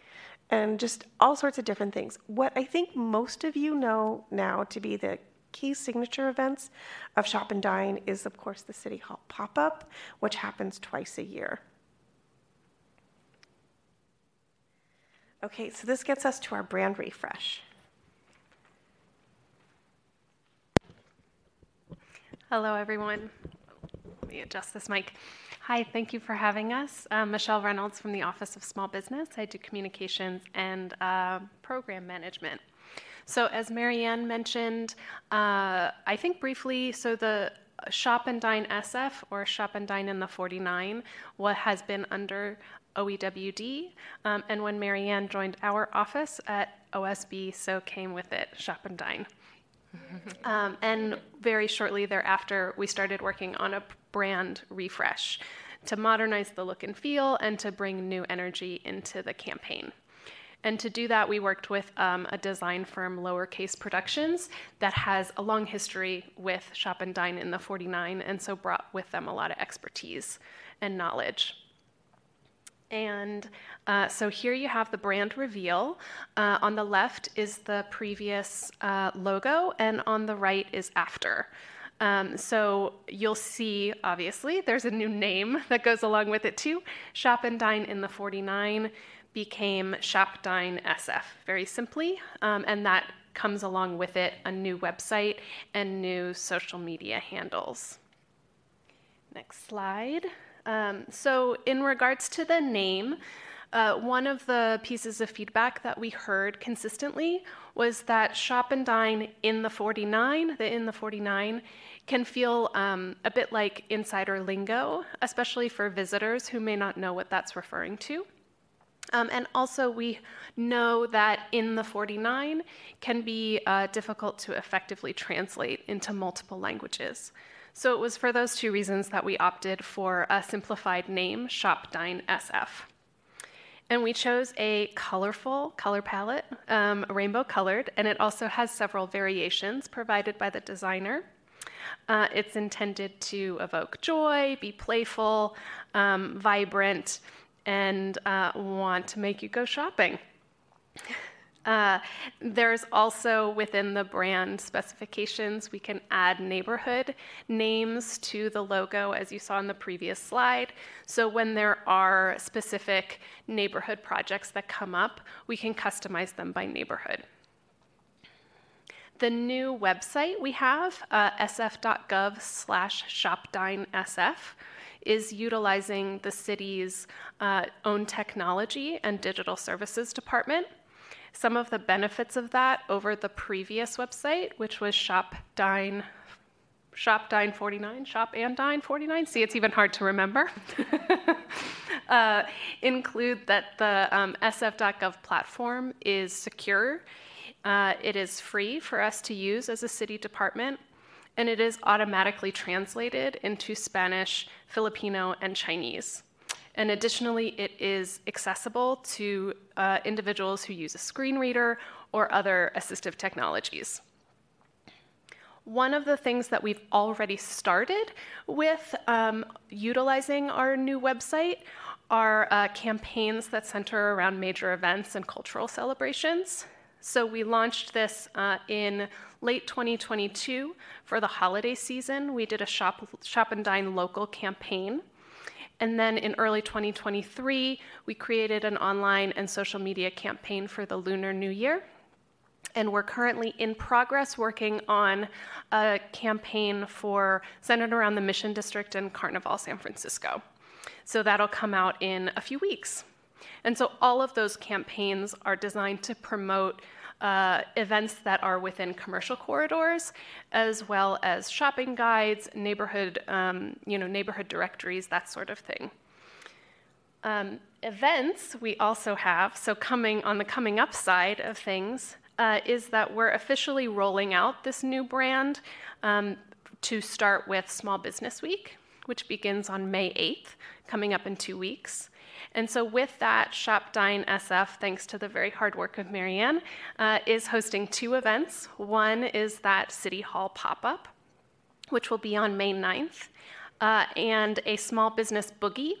and just all sorts of different things. What I think most of you know now to be the key signature events of Shop and Dine is, of course, the City Hall pop up, which happens twice a year. Okay, so this gets us to our brand refresh. Hello, everyone. Let me adjust this mic. Hi, thank you for having us. I'm Michelle Reynolds from the Office of Small Business. I do communications and uh, program management. So, as Marianne mentioned, uh, I think briefly, so the Shop and Dine SF or Shop and Dine in the 49, what has been under OEWD. Um, and when Marianne joined our office at OSB, so came with it Shop and Dine. [LAUGHS] um, and very shortly thereafter, we started working on a brand refresh to modernize the look and feel and to bring new energy into the campaign. And to do that, we worked with um, a design firm, Lowercase Productions, that has a long history with Shop and Dine in the 49, and so brought with them a lot of expertise and knowledge. And uh, so here you have the brand reveal. Uh, on the left is the previous uh, logo, and on the right is after. Um, so you'll see, obviously, there's a new name [LAUGHS] that goes along with it too Shop and Dine in the 49 became Shopdine SF, very simply, um, and that comes along with it a new website and new social media handles. Next slide. Um, so, in regards to the name, uh, one of the pieces of feedback that we heard consistently was that shop and dine in the 49, the in the 49, can feel um, a bit like insider lingo, especially for visitors who may not know what that's referring to. Um, and also, we know that in the 49 can be uh, difficult to effectively translate into multiple languages. So it was for those two reasons that we opted for a simplified name, Shop Dine SF. And we chose a colorful color palette, um, rainbow colored, and it also has several variations provided by the designer. Uh, it's intended to evoke joy, be playful, um, vibrant, and uh, want to make you go shopping. [LAUGHS] Uh, there's also within the brand specifications, we can add neighborhood names to the logo, as you saw in the previous slide. So when there are specific neighborhood projects that come up, we can customize them by neighborhood. The new website we have, uh, sf.gov slash shopdinesf, is utilizing the city's uh, own technology and digital services department. Some of the benefits of that over the previous website, which was Shop Dine Shop Dine 49, Shop and Dine 49. See, it's even hard to remember. [LAUGHS] uh, include that the um, sf.gov platform is secure. Uh, it is free for us to use as a city department, and it is automatically translated into Spanish, Filipino, and Chinese. And additionally, it is accessible to uh, individuals who use a screen reader or other assistive technologies. One of the things that we've already started with um, utilizing our new website are uh, campaigns that center around major events and cultural celebrations. So we launched this uh, in late 2022 for the holiday season. We did a shop, shop and dine local campaign. And then in early 2023, we created an online and social media campaign for the Lunar New Year. And we're currently in progress working on a campaign for centered around the Mission District and Carnival San Francisco. So that'll come out in a few weeks. And so all of those campaigns are designed to promote uh, events that are within commercial corridors, as well as shopping guides, neighborhood, um, you know, neighborhood directories, that sort of thing. Um, events we also have, so coming on the coming up side of things, uh, is that we're officially rolling out this new brand um, to start with Small Business Week, which begins on May 8th, coming up in two weeks. And so, with that, Shop Dine SF, thanks to the very hard work of Marianne, uh, is hosting two events. One is that City Hall pop up, which will be on May 9th, uh, and a small business boogie,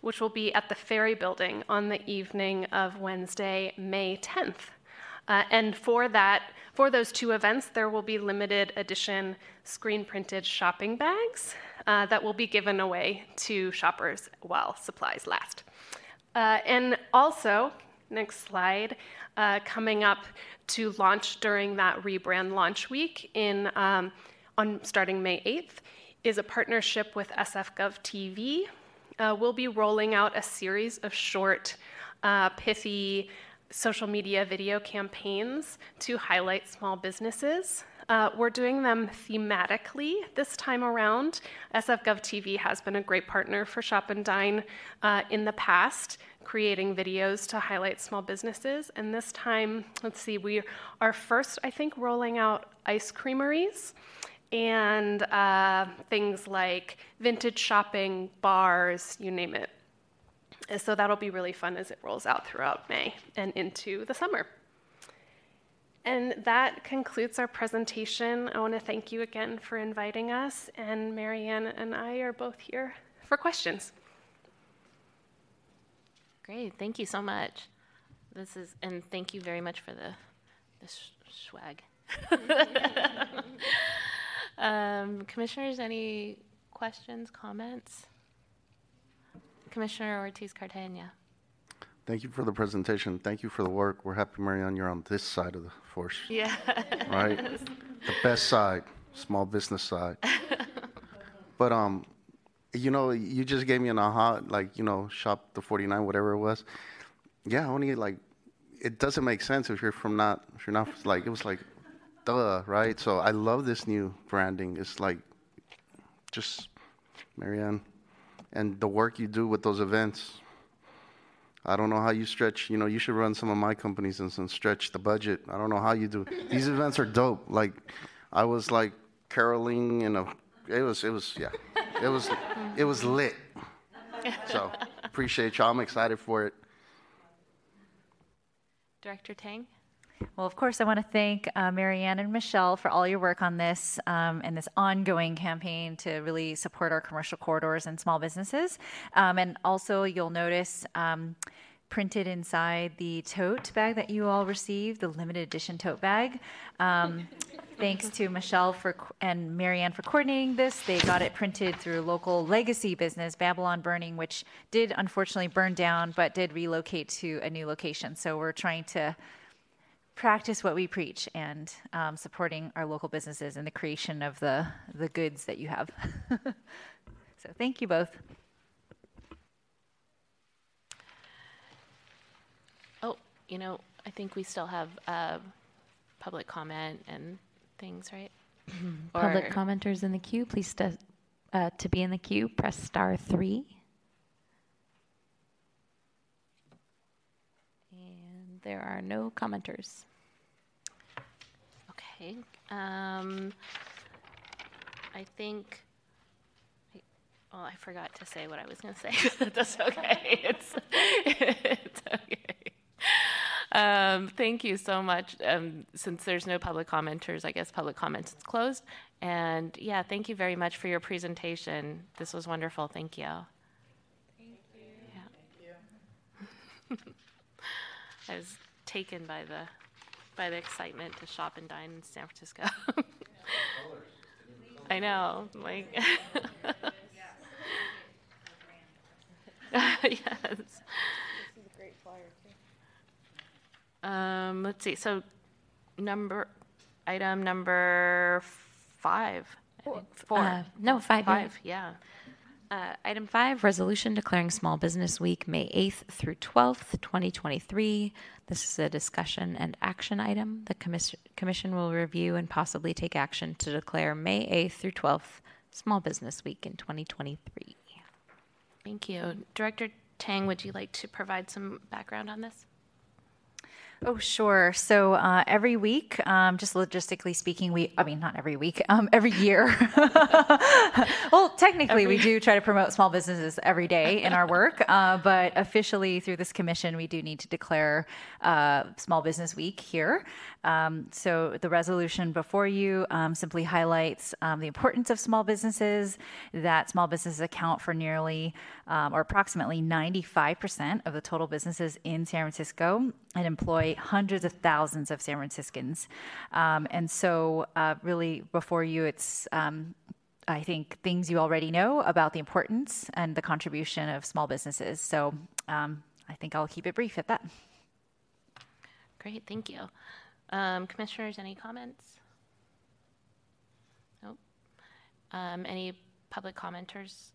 which will be at the Ferry Building on the evening of Wednesday, May 10th. Uh, and for that, for those two events, there will be limited edition screen printed shopping bags uh, that will be given away to shoppers while supplies last. Uh, and also, next slide, uh, coming up to launch during that rebrand launch week in um, on starting May 8th is a partnership with SFGov TV. Uh, we'll be rolling out a series of short, uh, pithy social media video campaigns to highlight small businesses. Uh, we're doing them thematically this time around. SFGov TV has been a great partner for Shop and Dine uh, in the past, creating videos to highlight small businesses. And this time, let's see, we are first, I think, rolling out ice creameries and uh, things like vintage shopping, bars, you name it. So that'll be really fun as it rolls out throughout May and into the summer. And that concludes our presentation. I want to thank you again for inviting us, and Marianne and I are both here for questions. Great, thank you so much. This is, and thank you very much for the, the swag. [LAUGHS] um, commissioners, any questions, comments? Commissioner Ortiz Cartagena. Thank you for the presentation. Thank you for the work. We're happy, Marianne, you're on this side of the force. Yeah. Right? [LAUGHS] the best side, small business side. [LAUGHS] but, um, you know, you just gave me an aha, like, you know, shop the 49, whatever it was. Yeah, only like, it doesn't make sense if you're from not, if you're not, like, it was like, duh, right? So I love this new branding. It's like, just, Marianne, and the work you do with those events. I don't know how you stretch. You know, you should run some of my companies and, and stretch the budget. I don't know how you do. These events are dope. Like, I was like caroling in a. It was. It was. Yeah. It was. It was lit. So appreciate y'all. I'm excited for it. Director Tang. Well, of course, I want to thank uh, Marianne and Michelle for all your work on this um, and this ongoing campaign to really support our commercial corridors and small businesses. Um, and also, you'll notice. Um, printed inside the tote bag that you all received, the limited edition tote bag. Um, thanks to Michelle for and Marianne for coordinating this. They got it printed through local legacy business, Babylon Burning, which did unfortunately burn down, but did relocate to a new location. So we're trying to practice what we preach and um, supporting our local businesses and the creation of the, the goods that you have. [LAUGHS] so thank you both. Oh, you know, I think we still have uh, public comment and things, right? [CLEARS THROAT] Public Or- commenters in the queue, please, st- uh, to be in the queue, press star three. And there are no commenters. Um, I think. Well, I forgot to say what I was going to say. [LAUGHS] That's okay. It's it's okay. Um, thank you so much. Um, since there's no public commenters, I guess public comments is closed. And yeah, thank you very much for your presentation. This was wonderful. Thank you. Thank you. Yeah. [LAUGHS] I was taken by the by the excitement to shop and dine in San Francisco. [LAUGHS] [LAUGHS] I know, like. [LAUGHS] yes. Um, let's see. So, number item number five. I. Four. Uh, no, five, yeah. Five. Yeah. Uh, Item five, resolution declaring Small Business Week, May 8th through 12th, 2023. This is a discussion and action item. The commission, commission will review and possibly take action to declare May 8th through 12th Small Business Week in 2023. Thank you, Director Tang. Would you like to provide some background on this? Oh, sure. So uh, every week, um, just logistically speaking, we, I mean, not every week, um, every year. [LAUGHS] well, technically, we do try to promote small businesses every day in our work, [LAUGHS] uh, but officially through this commission, we do need to declare uh, Small Business Week here. Um, so the resolution before you um, simply highlights um, the importance of small businesses, that small businesses account for nearly um, or approximately 95% of the total businesses in San Francisco and employ hundreds of thousands of San Franciscans. Um, and so, uh, really, before you, it's um, I think things you already know about the importance and the contribution of small businesses. So um, I think I'll keep it brief at that. Great, thank you. Um, commissioners, any comments? Nope. Um, any public commenters?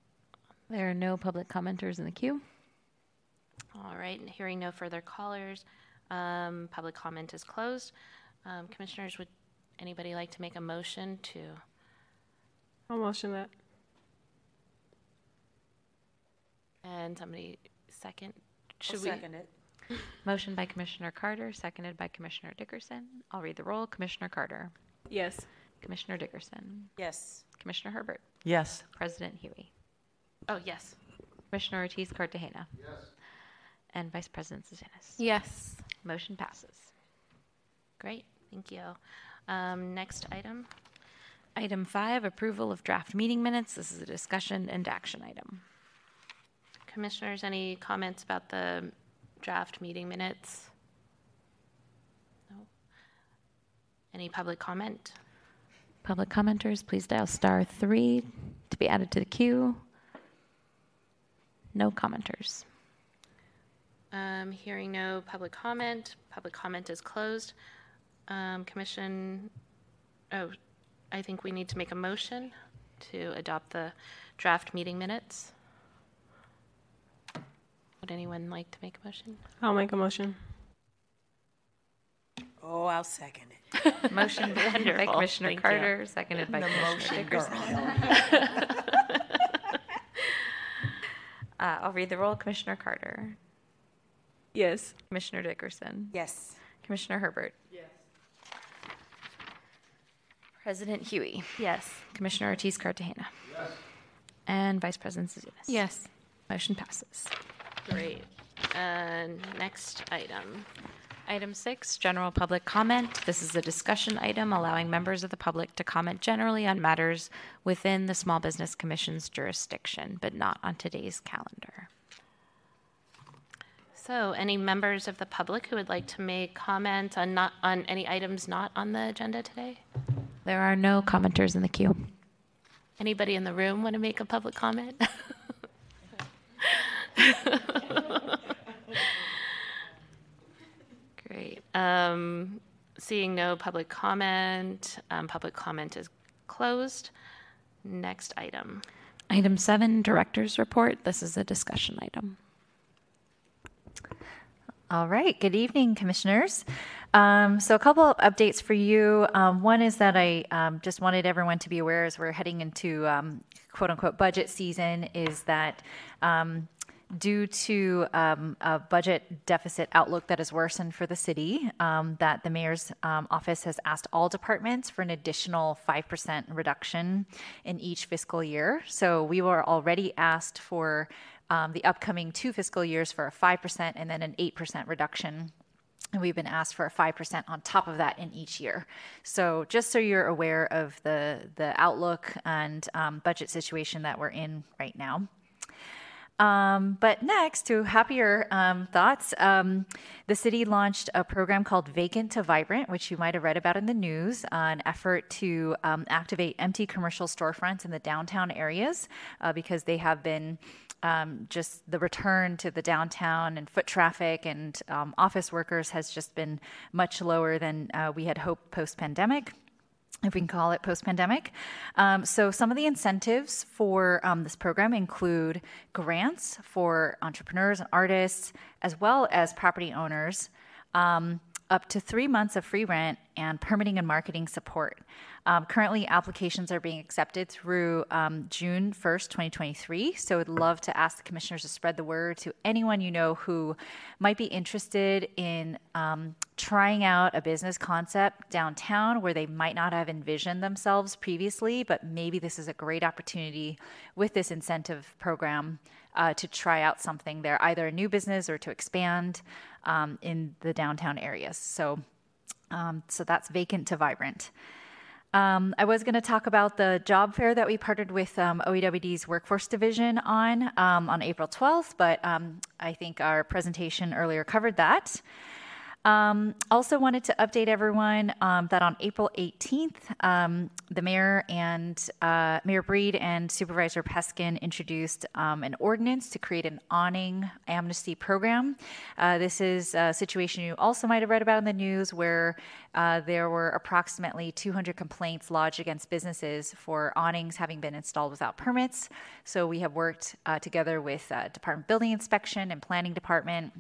There are no public commenters in the queue. All right, and hearing no further callers, um, public comment is closed. Um, commissioners, would anybody like to make a motion to? I'll motion that. And somebody second? I'll Should we? second it. [LAUGHS] Motion by Commissioner Carter, seconded by Commissioner Dickerson. I'll read the roll. Commissioner Carter. Yes. Commissioner Dickerson. Yes. Commissioner Herbert. Yes. President Huie. Oh, yes. Commissioner Ortiz Cartagena. Yes. And Vice President Zouzounis. Yes. Motion passes. Great, thank you. Um, next item. Item five, approval of draft meeting minutes. This is a discussion and action item. Commissioners, any comments about the draft meeting minutes? No. Any public comment? Public commenters, please dial star three to be added to the queue. No commenters. Um, hearing no public comment, public comment is closed. Um, commission, oh, I think we need to make a motion to adopt the draft meeting minutes. Would anyone like to make a motion? I'll make a motion. Oh, I'll second it. [LAUGHS] Motion by Wonderful, Commissioner thank you. Carter, seconded by The Commissioner motion. Dickerson. [LAUGHS] Uh, I'll read the roll. Commissioner Carter. Yes. Commissioner Dickerson. Yes. Commissioner Herbert. Yes. President Huie. Yes. Commissioner Ortiz Cartagena. Yes. And Vice President Zouzounis. Yes. Motion passes. Great. And next item. Item six, general public comment. This is a discussion item allowing members of the public to comment generally on matters within the Small Business Commission's jurisdiction, but not on today's calendar. So, any members of the public who would like to make comment on not on any items not on the agenda today? There are no commenters in the queue. Anybody in the room want to make a public comment? [LAUGHS] Great. Um, seeing no public comment, um, public comment is closed. Next item. Item seven, Director's Report. This is a discussion item. All right. Good evening, commissioners. Um, so, a couple of updates for you. Um, one is that I um, just wanted everyone to be aware as we're heading into um, quote unquote budget season, is that um, due to um, a budget deficit outlook that has worsened for the city, um, that the mayor's um, office has asked all departments for an additional 5% reduction in each fiscal year. So we were already asked for the upcoming two fiscal years for a 5% and then an 8% reduction. And we've been asked for a 5% on top of that in each year. So, just so you're aware of the, the outlook and um, budget situation that we're in right now. Um, but next, to happier um, thoughts, um, the city launched a program called Vacant to Vibrant, which you might have read about in the news, uh, an effort to um, activate empty commercial storefronts in the downtown areas uh, because they have been. Um, just the return to the downtown and foot traffic and um, office workers has just been much lower than uh, we had hoped post pandemic if we can call it post pandemic. Um, so, some of the incentives for um, this program include grants for entrepreneurs and artists, as well as property owners, um, up to three months of free rent, and permitting and marketing support. Um, currently, applications are being accepted through um, June 1st, 2023. So, I'd love to ask the commissioners to spread the word to anyone you know who might be interested in um, trying out a business concept downtown where they might not have envisioned themselves previously, but maybe this is a great opportunity with this incentive program uh, to try out something there, either a new business or to expand um, in the downtown areas. So, um, so that's vacant to vibrant. Um, I was going to talk about the job fair that we partnered with um, OEWD's Workforce Division on um, on April 12th, but um, I think our presentation earlier covered that. Um, also wanted to update everyone um, that on April 18th, um, the mayor and uh, Mayor Breed and Supervisor Peskin introduced um, an ordinance to create an awning amnesty program. Uh, this is a situation you also might have read about in the news where uh, there were approximately 200 complaints lodged against businesses for awnings having been installed without permits. So we have worked uh, together with uh, Department Building Inspection and Planning Department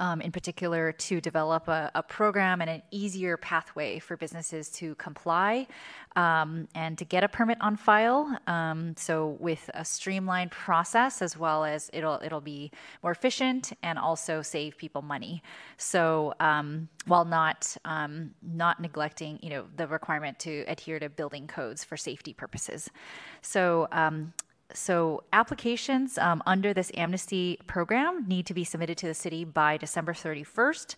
um, in particular, to develop a, a, program and an easier pathway for businesses to comply um, and to get a permit on file. Um, so, with a streamlined process, as well as it'll it'll be more efficient and also save people money. So, um, while not um, not neglecting, you know, the requirement to adhere to building codes for safety purposes. So, um, so applications um, under this amnesty program need to be submitted to the city by December 31st.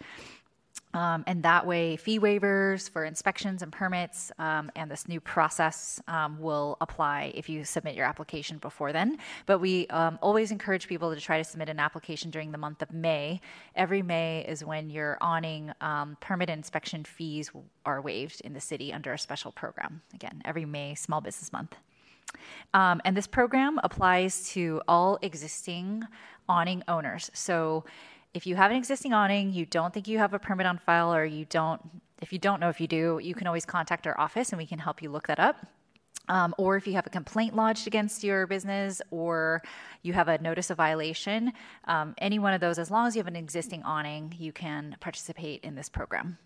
Um, and that way, fee waivers for inspections and permits um, and this new process um, will apply if you submit your application before then. But we um, always encourage people to try to submit an application during the month of May. Every May is when your awning um, permit inspection fees are waived in the city under a special program. Again, every May, Small Business Month. Um, and this program applies to all existing awning owners. So if you have an existing awning, you don't think you have a permit on file, or you don't, if you don't know if you do, you can always contact our office and we can help you look that up. Um, or if you have a complaint lodged against your business or you have a notice of violation, um, any one of those, as long as you have an existing awning, you can participate in this program.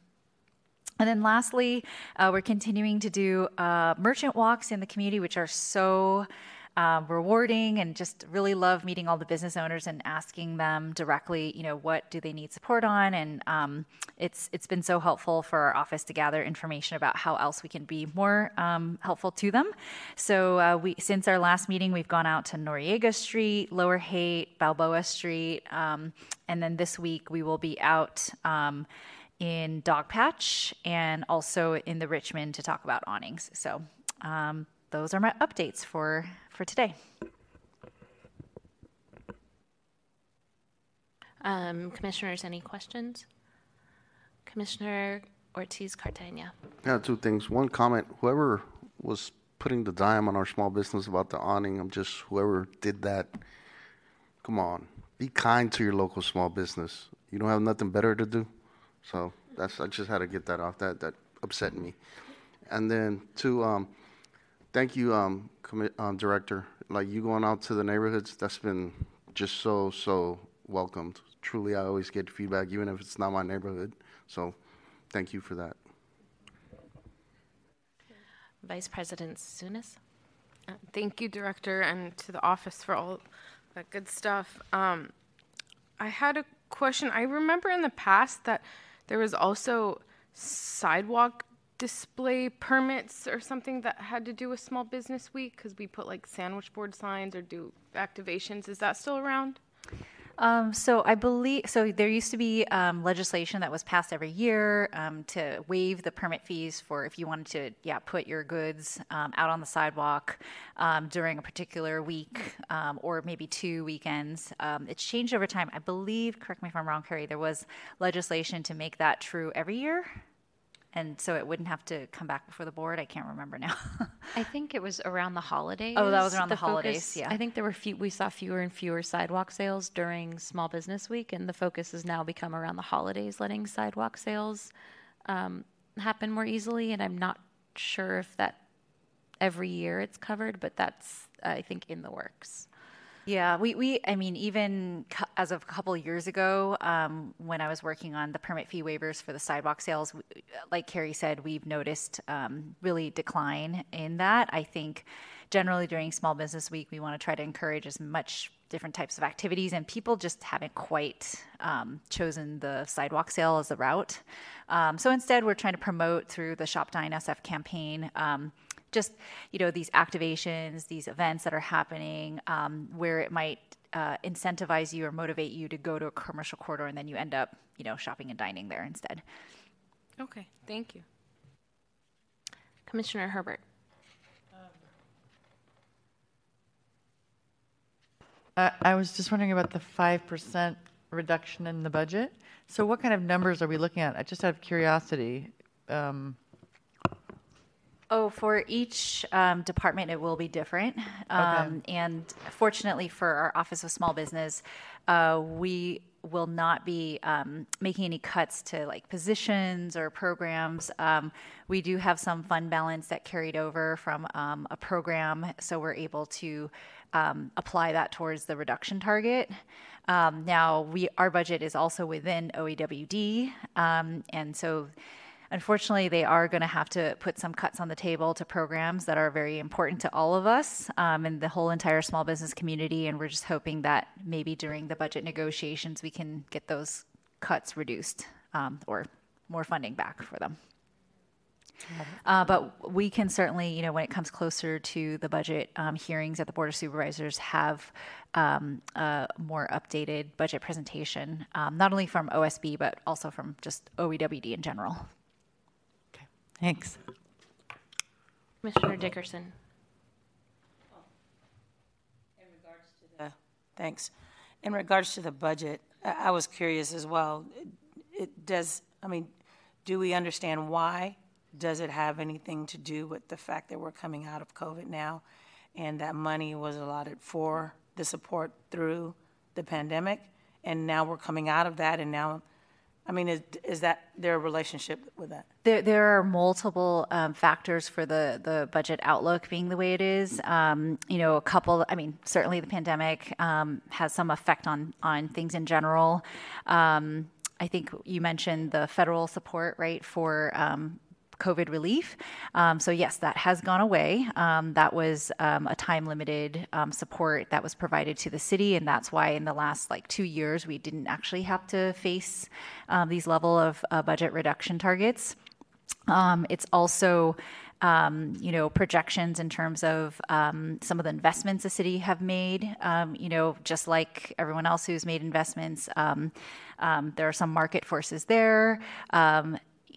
And then lastly, uh, we're continuing to do uh, merchant walks in the community, which are so uh, rewarding and just really love meeting all the business owners and asking them directly, you know, what do they need support on? And um, it's it's been so helpful for our office to gather information about how else we can be more um, helpful to them. So uh, we since our last meeting, we've gone out to Noriega Street, Lower Haight, Balboa Street, um, and then this week we will be out. In Dogpatch and also in the Richmond to talk about awnings. So um, those are my updates for, for today. Um, commissioners, any questions? Commissioner Ortiz Cartagena. Yeah, two things. One comment whoever was putting the dime on our small business about the awning, I'm just whoever did that, come on, be kind to your local small business. You don't have nothing better to do? So that's I just had to get that off. That that upset me. And then to um, thank you, um, commi- um, director. Like you going out to the neighborhoods, that's been just so so welcomed. Truly, I always get feedback, even if it's not my neighborhood. So, thank you for that. Vice President Zouzounis. Uh, Thank you, Director, and to the office for all that good stuff. Um, I had a question. I remember in the past that there was also sidewalk display permits or something that had to do with Small Business Week because we put like sandwich board signs or do activations. Is that still around? Um, so I believe so. There used to be um, legislation that was passed every year um, to waive the permit fees for if you wanted to, yeah, put your goods um, out on the sidewalk um, during a particular week um, or maybe two weekends. It's changed over time. I believe. Correct me if I'm wrong, Carrie. There was legislation to make that true every year. And so it wouldn't have to come back before the board. I can't remember now. [LAUGHS] I think it was around the holidays. Oh, that was around the focus- holidays, yeah. I think there were few, we saw fewer and fewer sidewalk sales during Small Business Week, and the focus has now become around the holidays, letting sidewalk sales um, happen more easily. And I'm not sure if that every year it's covered, but that's I think in the works. Yeah, we, we I mean, even cu- as of a couple of years ago, um, when I was working on the permit fee waivers for the sidewalk sales, w- like Carrie said, we've noticed um, really decline in that. I think generally during Small Business Week, we want to try to encourage as much different types of activities, and people just haven't quite um, chosen the sidewalk sale as the route. Um, so instead, we're trying to promote through the Shop Dine SF campaign. Just you know these activations these events that are happening um, where it might uh, incentivize you or motivate you to go to a commercial corridor and then you end up you know shopping and dining there instead Okay, thank you. Commissioner Herbert. Uh, I was just wondering about the 5% reduction in the budget. So what kind of numbers are we looking at? I just out of curiosity. Um, Oh, for each um, department, it will be different. Um, And fortunately for our Office of Small Business, uh, we will not be um, making any cuts to like positions or programs. Um, we do have some fund balance that carried over from um, a program, so we're able to um, apply that towards the reduction target. Um, now, we our budget is also within OEWD, um, and so Unfortunately, they are going to have to put some cuts on the table to programs that are very important to all of us um, and the whole entire small business community. And we're just hoping that maybe during the budget negotiations, we can get those cuts reduced um, or more funding back for them. Uh, but we can certainly, you know, when it comes closer to the budget um, hearings at the Board of Supervisors, have um, a more updated budget presentation, um, not only from OSB, but also from just OEWD in general. Thanks. Commissioner Dickerson. Uh, Thanks. In regards to the budget, I I was curious as well. It- It does, I mean, do we understand why? Does it have anything to do with the fact that we're coming out of COVID now and that money was allotted for the support through the pandemic? And now we're coming out of that and now, I mean, is, is that their relationship with that? There, there are multiple um, factors for the, the budget outlook being the way it is. Um, you know, a couple, I mean, certainly the pandemic um, has some effect on, on things in general. Um, I think you mentioned the federal support, right, for um, COVID relief. Um, so, yes, that has gone away. Um, that was um, a time limited um, support that was provided to the city. And that's why in the last like two years, we didn't actually have to face um, these level of uh, budget reduction targets. Um, it's also, um, you know, projections in terms of um, some of the investments the city have made. Um, you know, just like everyone else who's made investments, there are some market forces there.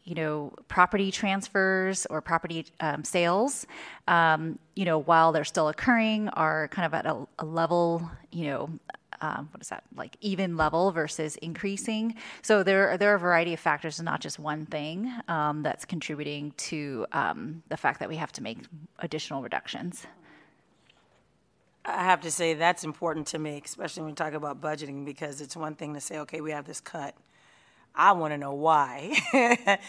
You know, property transfers or property um, sales, um, you know, while they're still occurring, are kind of at a, a level, you know, um, what is that like even level versus increasing so there there are a variety of factors and not just one thing um, that's contributing to um, the fact that we have to make additional reductions I have to say that's important to me, especially when we talk about budgeting, because it's one thing to say, okay, we have this cut. I want to know why,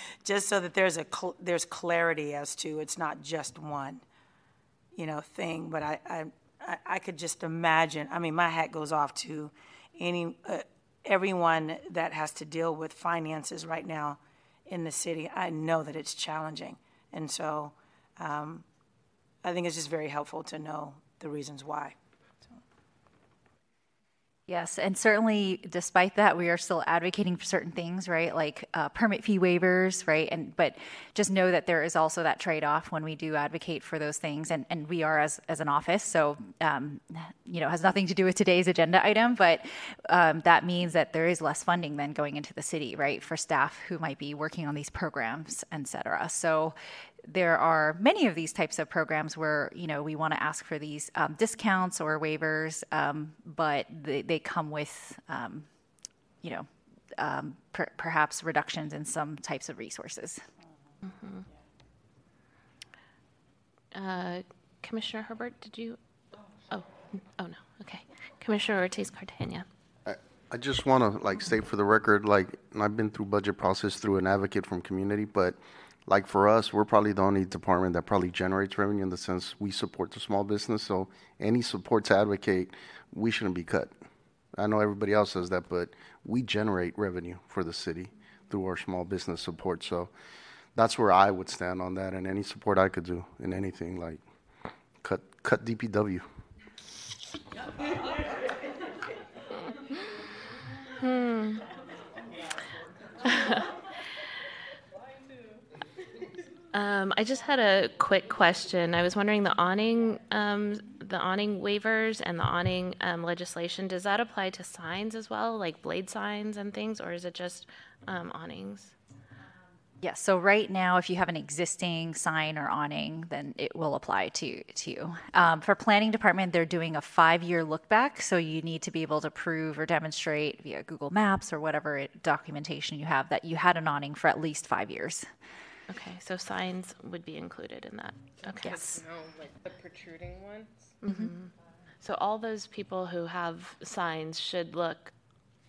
[LAUGHS] just so that there's a cl- there's clarity as to it's not just one, you know, thing. But I I I- could just imagine. I mean, my hat goes off to any uh, everyone that has to deal with finances right now in the city, I know that it's challenging. And so um, I think it's just very helpful to know the reasons why. Yes, and certainly despite that, we are still advocating for certain things, right? Like uh, permit fee waivers, right? And but just know that there is also that trade-off when we do advocate for those things, and, and we are as, as an office, so um, you know has nothing to do with today's agenda item, but um, that means that there is less funding than going into the city, right, for staff who might be working on these programs, et cetera. So there are many of these types of programs where you know we want to ask for these um, discounts or waivers, um, but they, they, come with um, you know um, per- perhaps reductions in some types of resources. Mm-hmm. Uh, Commissioner Herbert, did you? Oh, oh no. Okay, Commissioner Ortiz Cartagena. I, I just want to like state for the record, like I've been through budget process through an advocate from community, but like for us, we're probably the only department that probably generates revenue in the sense we support the small business. So any support to advocate, we shouldn't be cut. I know everybody else says that, but we generate revenue for the city through our small business support. So that's where I would stand on that, and any support I could do in anything like cut cut DPW. hmm. [LAUGHS] Um, I just had a quick question. I was wondering the awning, um, the awning waivers and the awning um, legislation. Does that apply to signs as well, like blade signs and things, or is it just um, awnings? Yes. So right now, if you have an existing sign or awning, then it will apply to to you. Um, for planning department, they're doing a five-year look back, so you need to be able to prove or demonstrate via Google Maps or whatever it, documentation you have that you had an awning for at least five years. Okay, so signs would be included in that. Okay. Yes. No, like the protruding ones. Mm-hmm. So all those people who have signs should look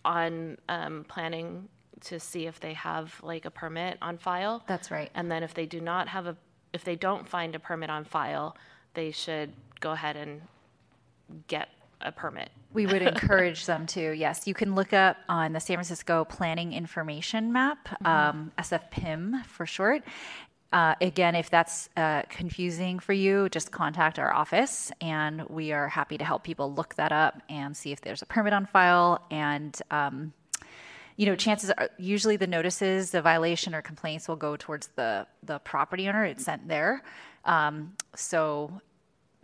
on um, planning to see if they have like a permit on file. That's right. And then if they do not have a, if they don't find a permit on file, they should go ahead and get a permit. We would encourage them to. Yes, you can look up on the San Francisco Planning Information Map, mm-hmm. um, SFPIM for short. Uh, again, if that's uh, confusing for you, just contact our office, and we are happy to help people look that up and see if there's a permit on file. And um, you know, chances are usually the notices, the violation or complaints will go towards the the property owner. It's sent there. Um, so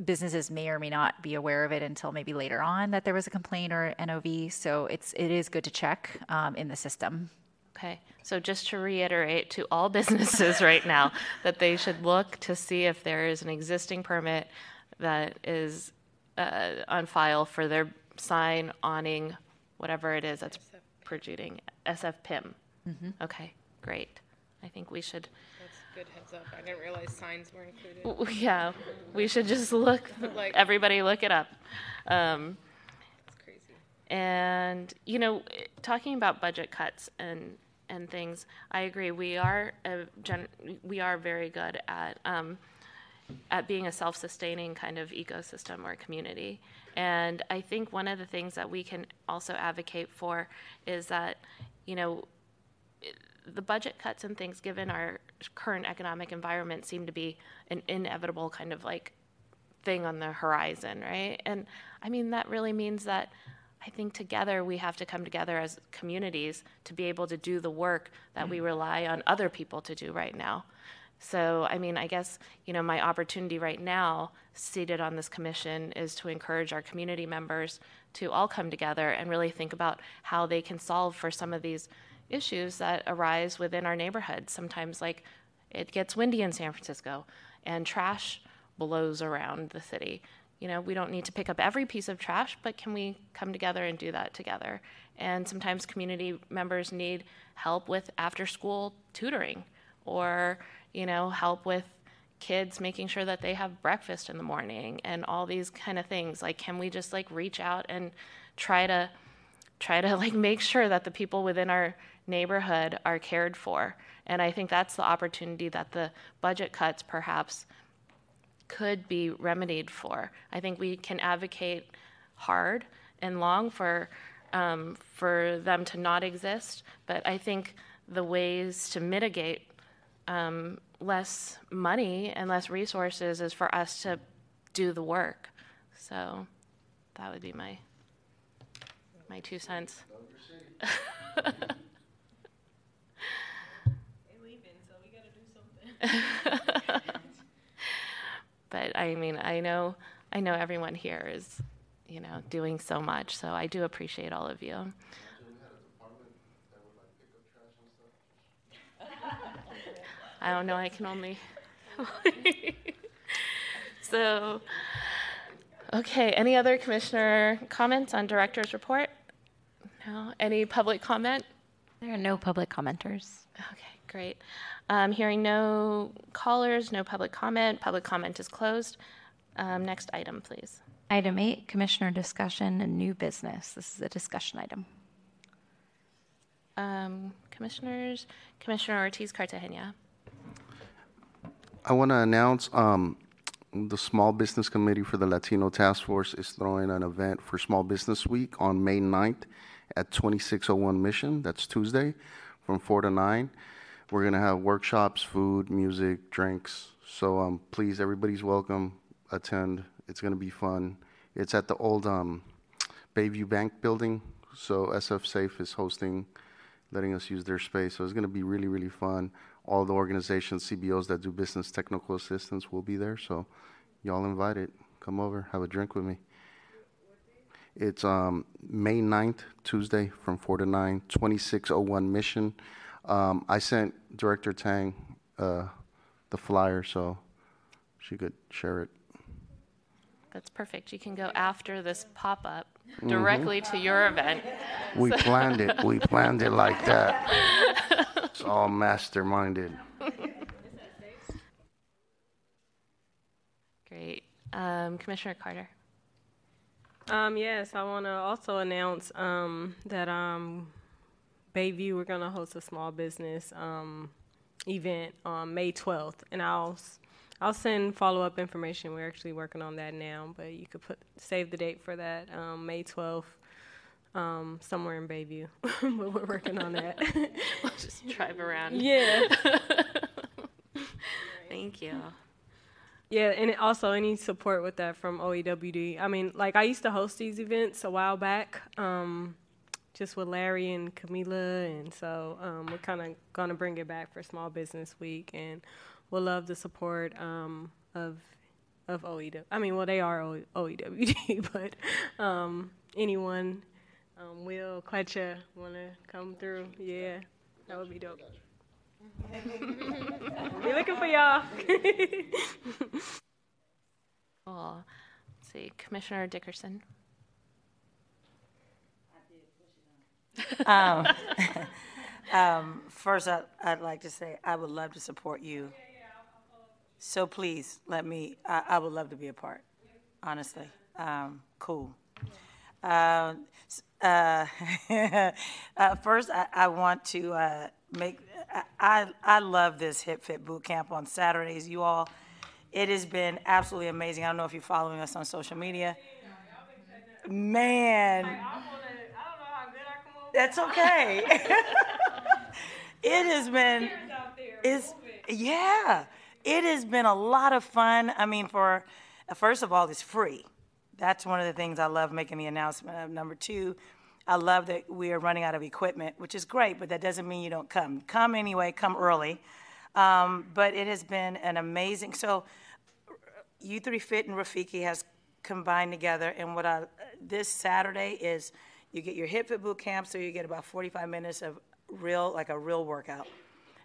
businesses may or may not be aware of it until maybe later on that there was a complaint or NOV. So it's it is good to check um, in the system. Okay, so just to reiterate to all [LAUGHS] businesses right now that they should look to see if there is an existing permit that is uh, on file for their sign, awning, whatever it is that's protruding, SFPIM. Mm-hmm. Okay, great. I think we should good heads up. I didn't realize signs were included. Yeah, we should just look. [LAUGHS] like everybody, look it up. Um, it's crazy. And you know, talking about budget cuts and and things, I agree. We are a gen- we are very good at um, at being a self-sustaining kind of ecosystem or community. And I think one of the things that we can also advocate for is that, you know, the budget cuts and things, given our current economic environment, seem to be an inevitable kind of like thing on the horizon, right? And I mean, that really means that I think together we have to come together as communities to be able to do the work that we mm. rely on other people to do right now. So, I mean, I guess, you know, my opportunity right now, seated on this commission, is to encourage our community members to all come together and really think about how they can solve for some of these issues that arise within our neighborhood. Sometimes, like, it gets windy in San Francisco and trash blows around the city. You know, we don't need to pick up every piece of trash, but can we come together and do that together? And sometimes community members need help with after school tutoring or, you know, help with kids making sure that they have breakfast in the morning and all these kind of things. Like, can we just like reach out and try to try to like [LAUGHS] make sure that the people within our neighborhood are cared for. And I think that's the opportunity that the budget cuts perhaps could be remedied for. I think we can advocate hard and long for um, for them to not exist, but I think the ways to mitigate um, less money and less resources is for us to do the work. So that would be my my two cents. [LAUGHS] [LAUGHS] but I mean, I know I know everyone here is, you know, doing so much. So I do appreciate all of you. I don't know. I can only. [LAUGHS] so, okay. Any other commissioner comments on director's report? No. Any public comment? There are no public commenters. Okay, great. Um, hearing no callers, no public comment. Public comment is closed. Um, next item, please. Item eight, commissioner discussion and new business. This is a discussion item. Um, commissioners, Commissioner Ortiz Cartagena. I want to announce um, the Small Business Committee for the Latino Task Force is throwing an event for Small Business Week on May 9th at 2601 Mission. That's Tuesday from 4 to 9. We're going to have workshops, food, music, drinks. So um, please, everybody's welcome. Attend. It's going to be fun. It's at the old um, Bayview Bank building. So SF Safe is hosting, letting us use their space. So it's going to be really, really fun all the organizations, CBOs that do business technical assistance will be there. So y'all invited. Come over, have a drink with me. It's um, May 9th, Tuesday from 4 to 9, 2601 Mission. Um, I sent Director Tang uh, the flyer so she could share it. That's perfect. You can go after this pop up mm-hmm. directly mm-hmm. to your event. We so. [LAUGHS] planned it. We planned it like that. It's [LAUGHS] all masterminded. Great. Um, Commissioner Carter. Um, yes, I want to also announce um, that um, Bayview, we're going to host a small business um, event on May 12th, and I'll I'll send follow up information. We're actually working on that now, but you could put save the date for that um, May 12th um, somewhere in Bayview. [LAUGHS] but we're working on that. [LAUGHS] we'll just drive around. Yeah. [LAUGHS] Thank you. Yeah, and also any support with that from OEWD. I mean, like I used to host these events a while back, um, just with Larry and Camila, and so um, we're kind of gonna bring it back for Small Business Week, and we'll love the support um, of of OEW. I mean, well, they are OEWD, [LAUGHS] but um, anyone um, Will Kletcher want to come through? Yeah, that would be dope. [LAUGHS] be looking for y'all. [LAUGHS] cool. Let's see, Commissioner Dickerson. Um, [LAUGHS] um, first, I, would like to say I would love to support you. So please let me. I, I would love to be a part. Honestly, um, cool. Uh, uh, [LAUGHS] uh, first, I, I, want to uh, make. I I love this Hip Fit Boot Camp on Saturdays. You all, it has been absolutely amazing. I don't know if you're following us on social media. Man, that's okay. it has been. It's yeah. It has been a lot of fun. I mean, for first of all, it's free that's one of the things I love making the announcement of. Number two, I love that we are running out of equipment, which is great, but that doesn't mean you don't come. Come anyway, come early. Um, but it has been an amazing. So, U3 Fit and Rafiki has combined together, and what I this Saturday is you get your hip fit boot camp, so you get about 45 minutes of real, like a real workout.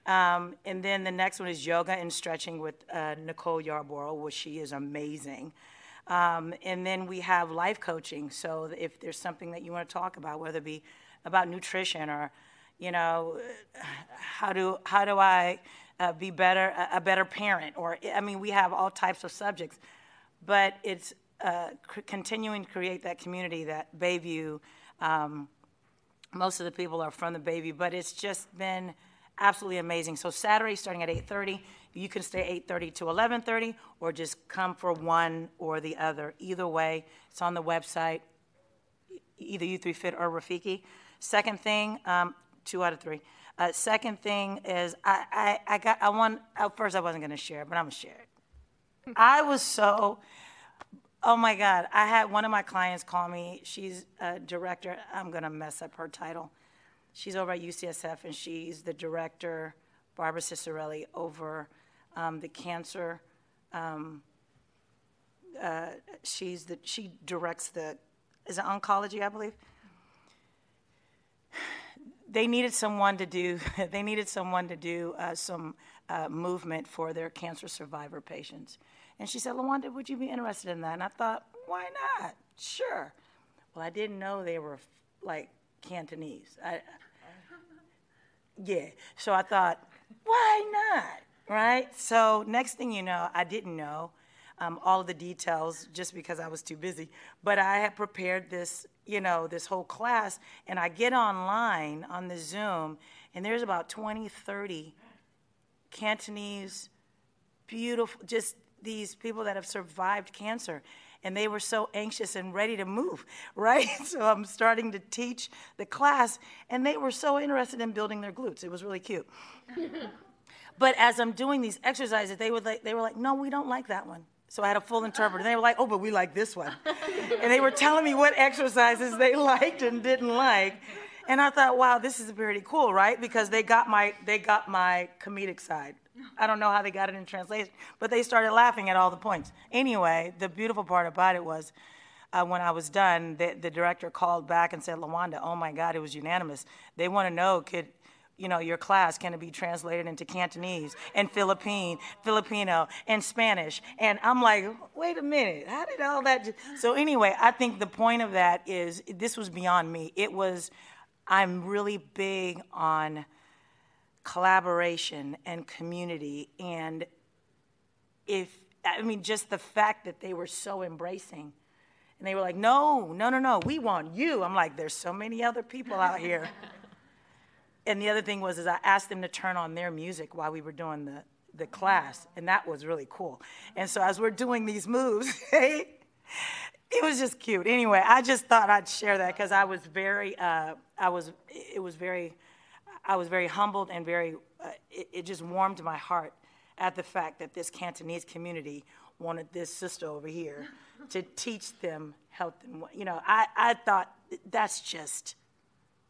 Um, and then the next one is yoga and stretching with uh, Nicole Yarborough, which she is amazing. Um, and then we have life coaching. So if there's something that you want to talk about, whether it be about nutrition or, you know, how do how do I uh, be better a better parent? Or I mean, we have all types of subjects, but it's uh, c- continuing to create that community that Bayview. Um, most of the people are from the baby, but it's just been absolutely amazing. So Saturday starting at 8:30. You can stay 8:30 to 11:30, or just come for one or the other. Either way, it's on the website. Either U3 Fit or Rafiki. Second thing, um, two out of three. Uh, second thing is, I, I, I got, I want, at first I wasn't gonna share, but I'm gonna share it. [LAUGHS] I was so, oh my God, I had one of my clients call me, she's a director, I'm gonna mess up her title. She's over at UCSF and she's the director, Barbara Cicerelli, over um, the cancer. Um, uh, she's the, she directs the, is it oncology, I believe? they needed someone to do [LAUGHS] they needed someone to do uh, some uh, movement for their cancer survivor patients and she said lawanda would you be interested in that? And i thought why not? Sure. Well i didn't know they were like cantonese. I, yeah. So i thought why not? Right? So next thing you know i didn't know um, all of the details just because I was too busy. But I had prepared this, you know, this whole class, and I get online on the Zoom, and there's about 20, 30 Cantonese, beautiful, just these people that have survived cancer. And they were so anxious and ready to move, [LAUGHS] right? So I'm starting to teach the class, and they were so interested in building their glutes. It was really cute. [LAUGHS] but as I'm doing these exercises, they were like, they were like, no, we don't like that one. So I had a full interpreter. And they were like, oh, but we like this one. [LAUGHS] and they were telling me what exercises they liked and didn't like. And I thought, wow, this is pretty cool, right? Because they got my they got my comedic side. I don't know how they got it in translation, but they started laughing at all the points. Anyway, the beautiful part about it was uh, when I was done, the, the director called back and said, Lawanda, oh my God, it was unanimous. They want to know, could you know, your class can it be translated into Cantonese and Philippine, Filipino and Spanish? And I'm like, wait a minute, how did all that? So anyway, I think the point of that is this was beyond me. It was, I'm really big on collaboration and community, and if I mean just the fact that they were so embracing. And they were like, no, no, no, no, we want you. I'm like, there's so many other people out here [LAUGHS] and the other thing was is I asked them to turn on their music while we were doing the, the class, and that was really cool. And so as we're doing these moves, [LAUGHS] it was just cute. Anyway, I just thought I'd share that because I was very, uh, I was, it was very, I was very humbled and very, uh, it, it just warmed my heart at the fact that this Cantonese community wanted this sister over here [LAUGHS] to teach them health and you know I, I thought that's just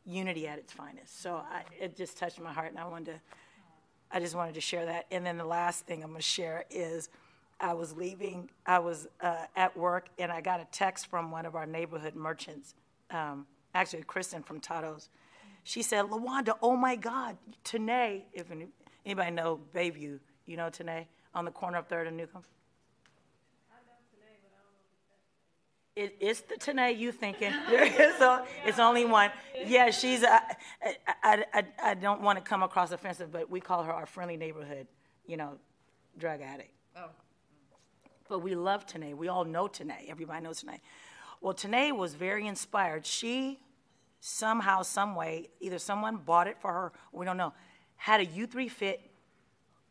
unity at its finest. So I, it just touched my heart, and I wanted to, I just wanted to share that. And then the last thing I'm going to share is, I was leaving, I was uh, at work, and I got a text from one of our neighborhood merchants, um, actually Kristen from Tato's. She said, "Lawanda, oh my God, Tanae, if anybody know Bayview, you know Tanae, on the corner of Third and Newcomb." It, it's the Tanae you thinking. [LAUGHS] so it's only one. Yeah, she's. A, I, I, I don't want to come across offensive, but we call her our friendly neighborhood, you know, drug addict. Oh. But we love Tanae. We all know Tanae. Everybody knows Tanae. Well, Tanae was very inspired. She somehow, some way, either someone bought it for her, we don't know, had a U3 Fit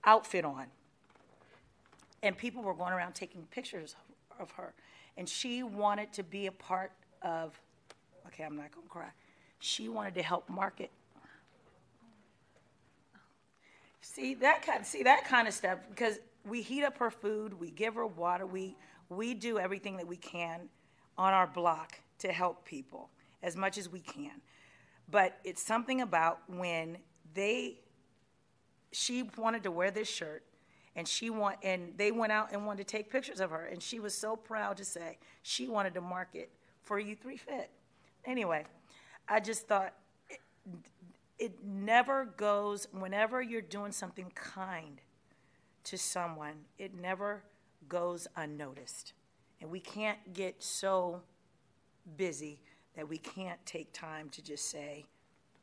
outfit on, and people were going around taking pictures of her and she wanted to be a part of, okay, I'm not gonna cry. She wanted to help market. See that kind, see that kind of stuff because we heat up her food, we give her water, we we do everything that we can on our block to help people as much as we can. But it's something about when they she wanted to wear this shirt and she want and they went out and wanted to take pictures of her and she was so proud to say she wanted to market for U3 Fit. Anyway, I just thought it, it never goes whenever you're doing something kind to someone, it never goes unnoticed. And we can't get so busy that we can't take time to just say,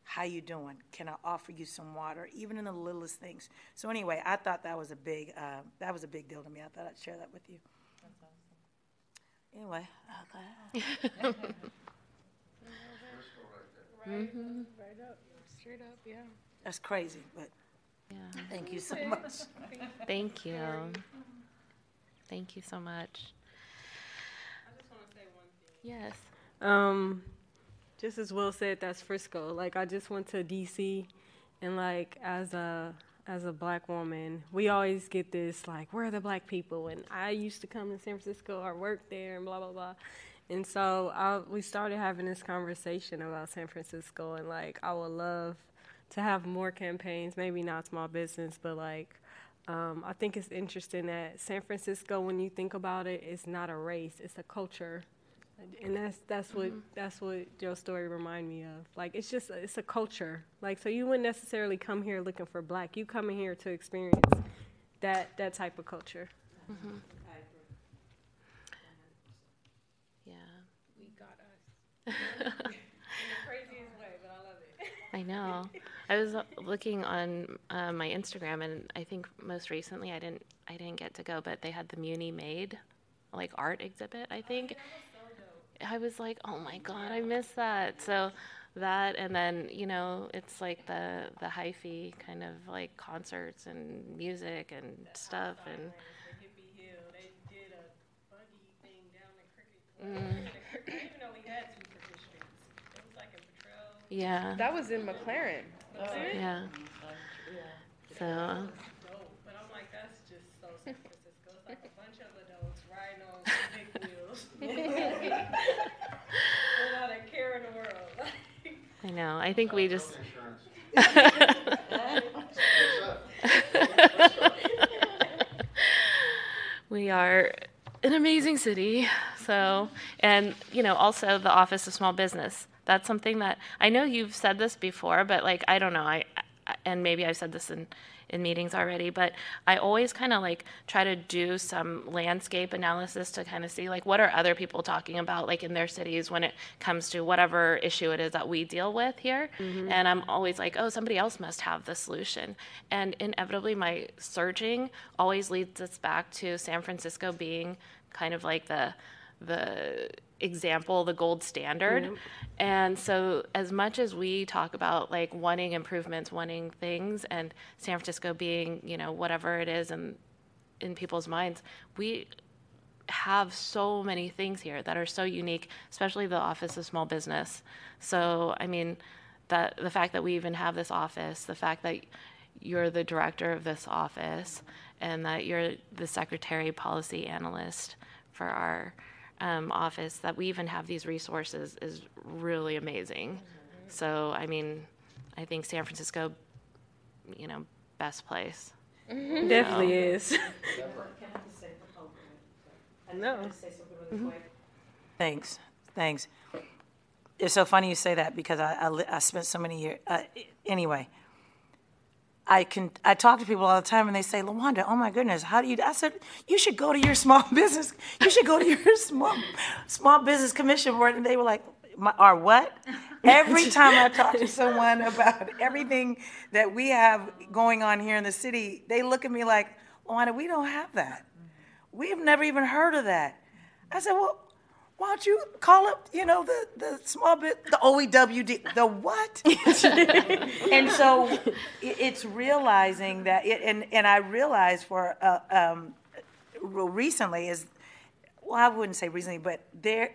how you doing? Can I offer you some water? Even in the littlest things. So anyway, I thought that was a big uh, that was a big deal to me. I thought I'd share that with you. That's awesome. Anyway, okay. mm-hmm. [LAUGHS] Right up, straight up, yeah. That's crazy, but yeah. Thank you so [LAUGHS] much. Thank you. Thank you so much. I just want to say one thing. Yes. Um, just as Will said, that's Frisco. Like I just went to DC And like as a as a black woman, we always get this like, where are the black people? And I used to come to San Francisco or work there and blah blah blah. And so I, we started having this conversation about San Francisco and like I would love to have more campaigns, maybe not small business, but like um, I think it's interesting that San Francisco, when you think about it, is not a race; it's a culture, and that's that's what that's what your story remind me of. Like it's just it's a culture. Like so, you wouldn't necessarily come here looking for black. You coming here to experience that that type of culture. Mhm. [LAUGHS] We got us. Craziest way, but I love it. I know. I was looking on uh, my Instagram, and I think most recently I didn't I didn't get to go, but they had the Muni Made, like art exhibit. I think. I was like, oh my god, I missed that. So that, and then you know, it's like the the hyphy kind of like concerts and music and stuff, and. Mm. Yeah. That was in McLaren. Yeah. So. But I'm like, that's just so San Francisco. It's like a bunch of adults riding on big wheels. Without a care in the world. I know. I think we just. [LAUGHS] we are an amazing city. So, and you know, also the Office of Small Business. That's something that I know you've said this before, but like I don't know. I I- and maybe I've said this in in meetings already, but I always kind of like try to do some landscape analysis to kind of see like what are other people talking about like in their cities when it comes to whatever issue it is that we deal with here. Mhm. And I'm always like, oh, somebody else must have the solution. And inevitably, my searching always leads us back to San Francisco being kind of like the the example, the gold standard. Yep. And so, as much as we talk about like wanting improvements, wanting things, and San Francisco being, you know, whatever it is in in people's minds, we have so many things here that are so unique, especially the Office of Small Business. So, I mean, that the fact that we even have this office, the fact that you're the director of this office, and that you're the secretary policy analyst for our um, office, that we even have these resources is really amazing. So, I mean, I think San Francisco, you know, best place. [LAUGHS] Definitely So- is. [LAUGHS] No. Thanks, thanks. It's so funny you say that because I, I, I spent so many years, uh, anyway. I can, I talk to people all the time and they say, Lawanda, oh my goodness, how do you, I said, you should go to your small [LAUGHS] business, you should go to your [LAUGHS] small, small business commission board. And they were like, my, our what? Every [LAUGHS] time I talk to someone about everything that we have going on here in the city, they look at me like, Lawanda, we don't have that. We've never even heard of that. I said, well, why don't you call up, you know, the, the small bit, the OEWD, the what? [LAUGHS] and so it's realizing that, it, and, and I realized for, uh, um, recently is, well, I wouldn't say recently, but there,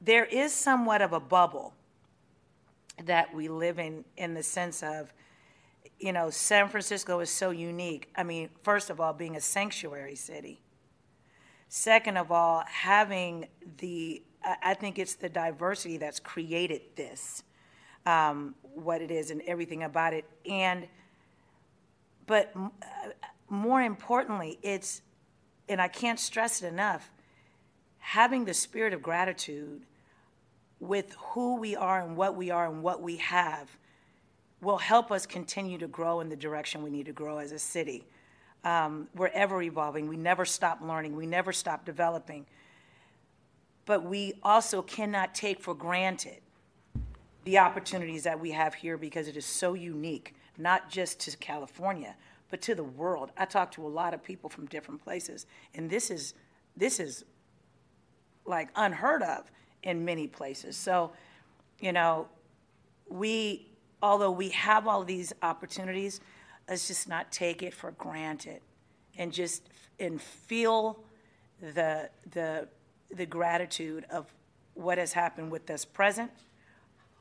there is somewhat of a bubble that we live in, in the sense of, you know, San Francisco is so unique. I mean, first of all, being a sanctuary city. Second of all, having the, I think it's the diversity that's created this, um, what it is and everything about it. And, but uh, more importantly, it's, and I can't stress it enough, having the spirit of gratitude with who we are and what we are and what we have will help us continue to grow in the direction we need to grow as a city. Um, we're ever evolving. We never stop learning. We never stop developing. But we also cannot take for granted the opportunities that we have here because it is so unique, not just to California, but to the world. I talk to a lot of people from different places, and this is this is like unheard of in many places. So, you know, we although we have all these opportunities, let's just not take it for granted and just and feel the the the gratitude of what has happened with us present,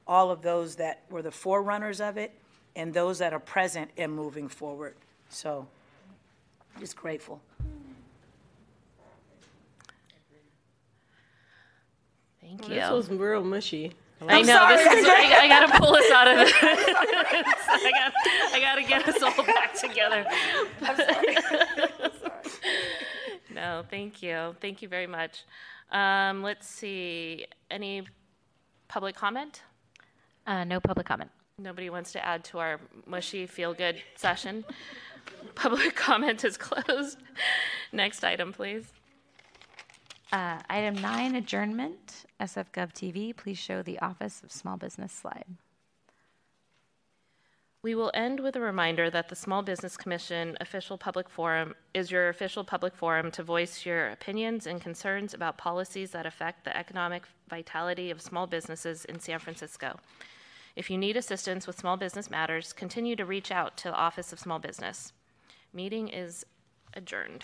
all of those that were the forerunners of it, and those that are present and moving forward. So, just grateful. Thank Well, you. This was real mushy. I I'm know. sorry. This is, I, I got to pull us out of [LAUGHS] [LAUGHS] this. I got. I got to get us all back together. [LAUGHS] I'm sorry. no, thank you. Thank you very much. Um, let's see. Any public comment? Uh, no public comment. Nobody wants to add to our mushy feel good session. Public comment is closed. Next item, please. Uh, item nine, adjournment. SF Gov TV, please show the Office of Small Business slide. We will end with a reminder that the Small Business Commission official public forum is your official public forum to voice your opinions and concerns about policies that affect the economic vitality of small businesses in San Francisco. If you need assistance with small business matters, continue to reach out to the Office of Small Business. Meeting is adjourned.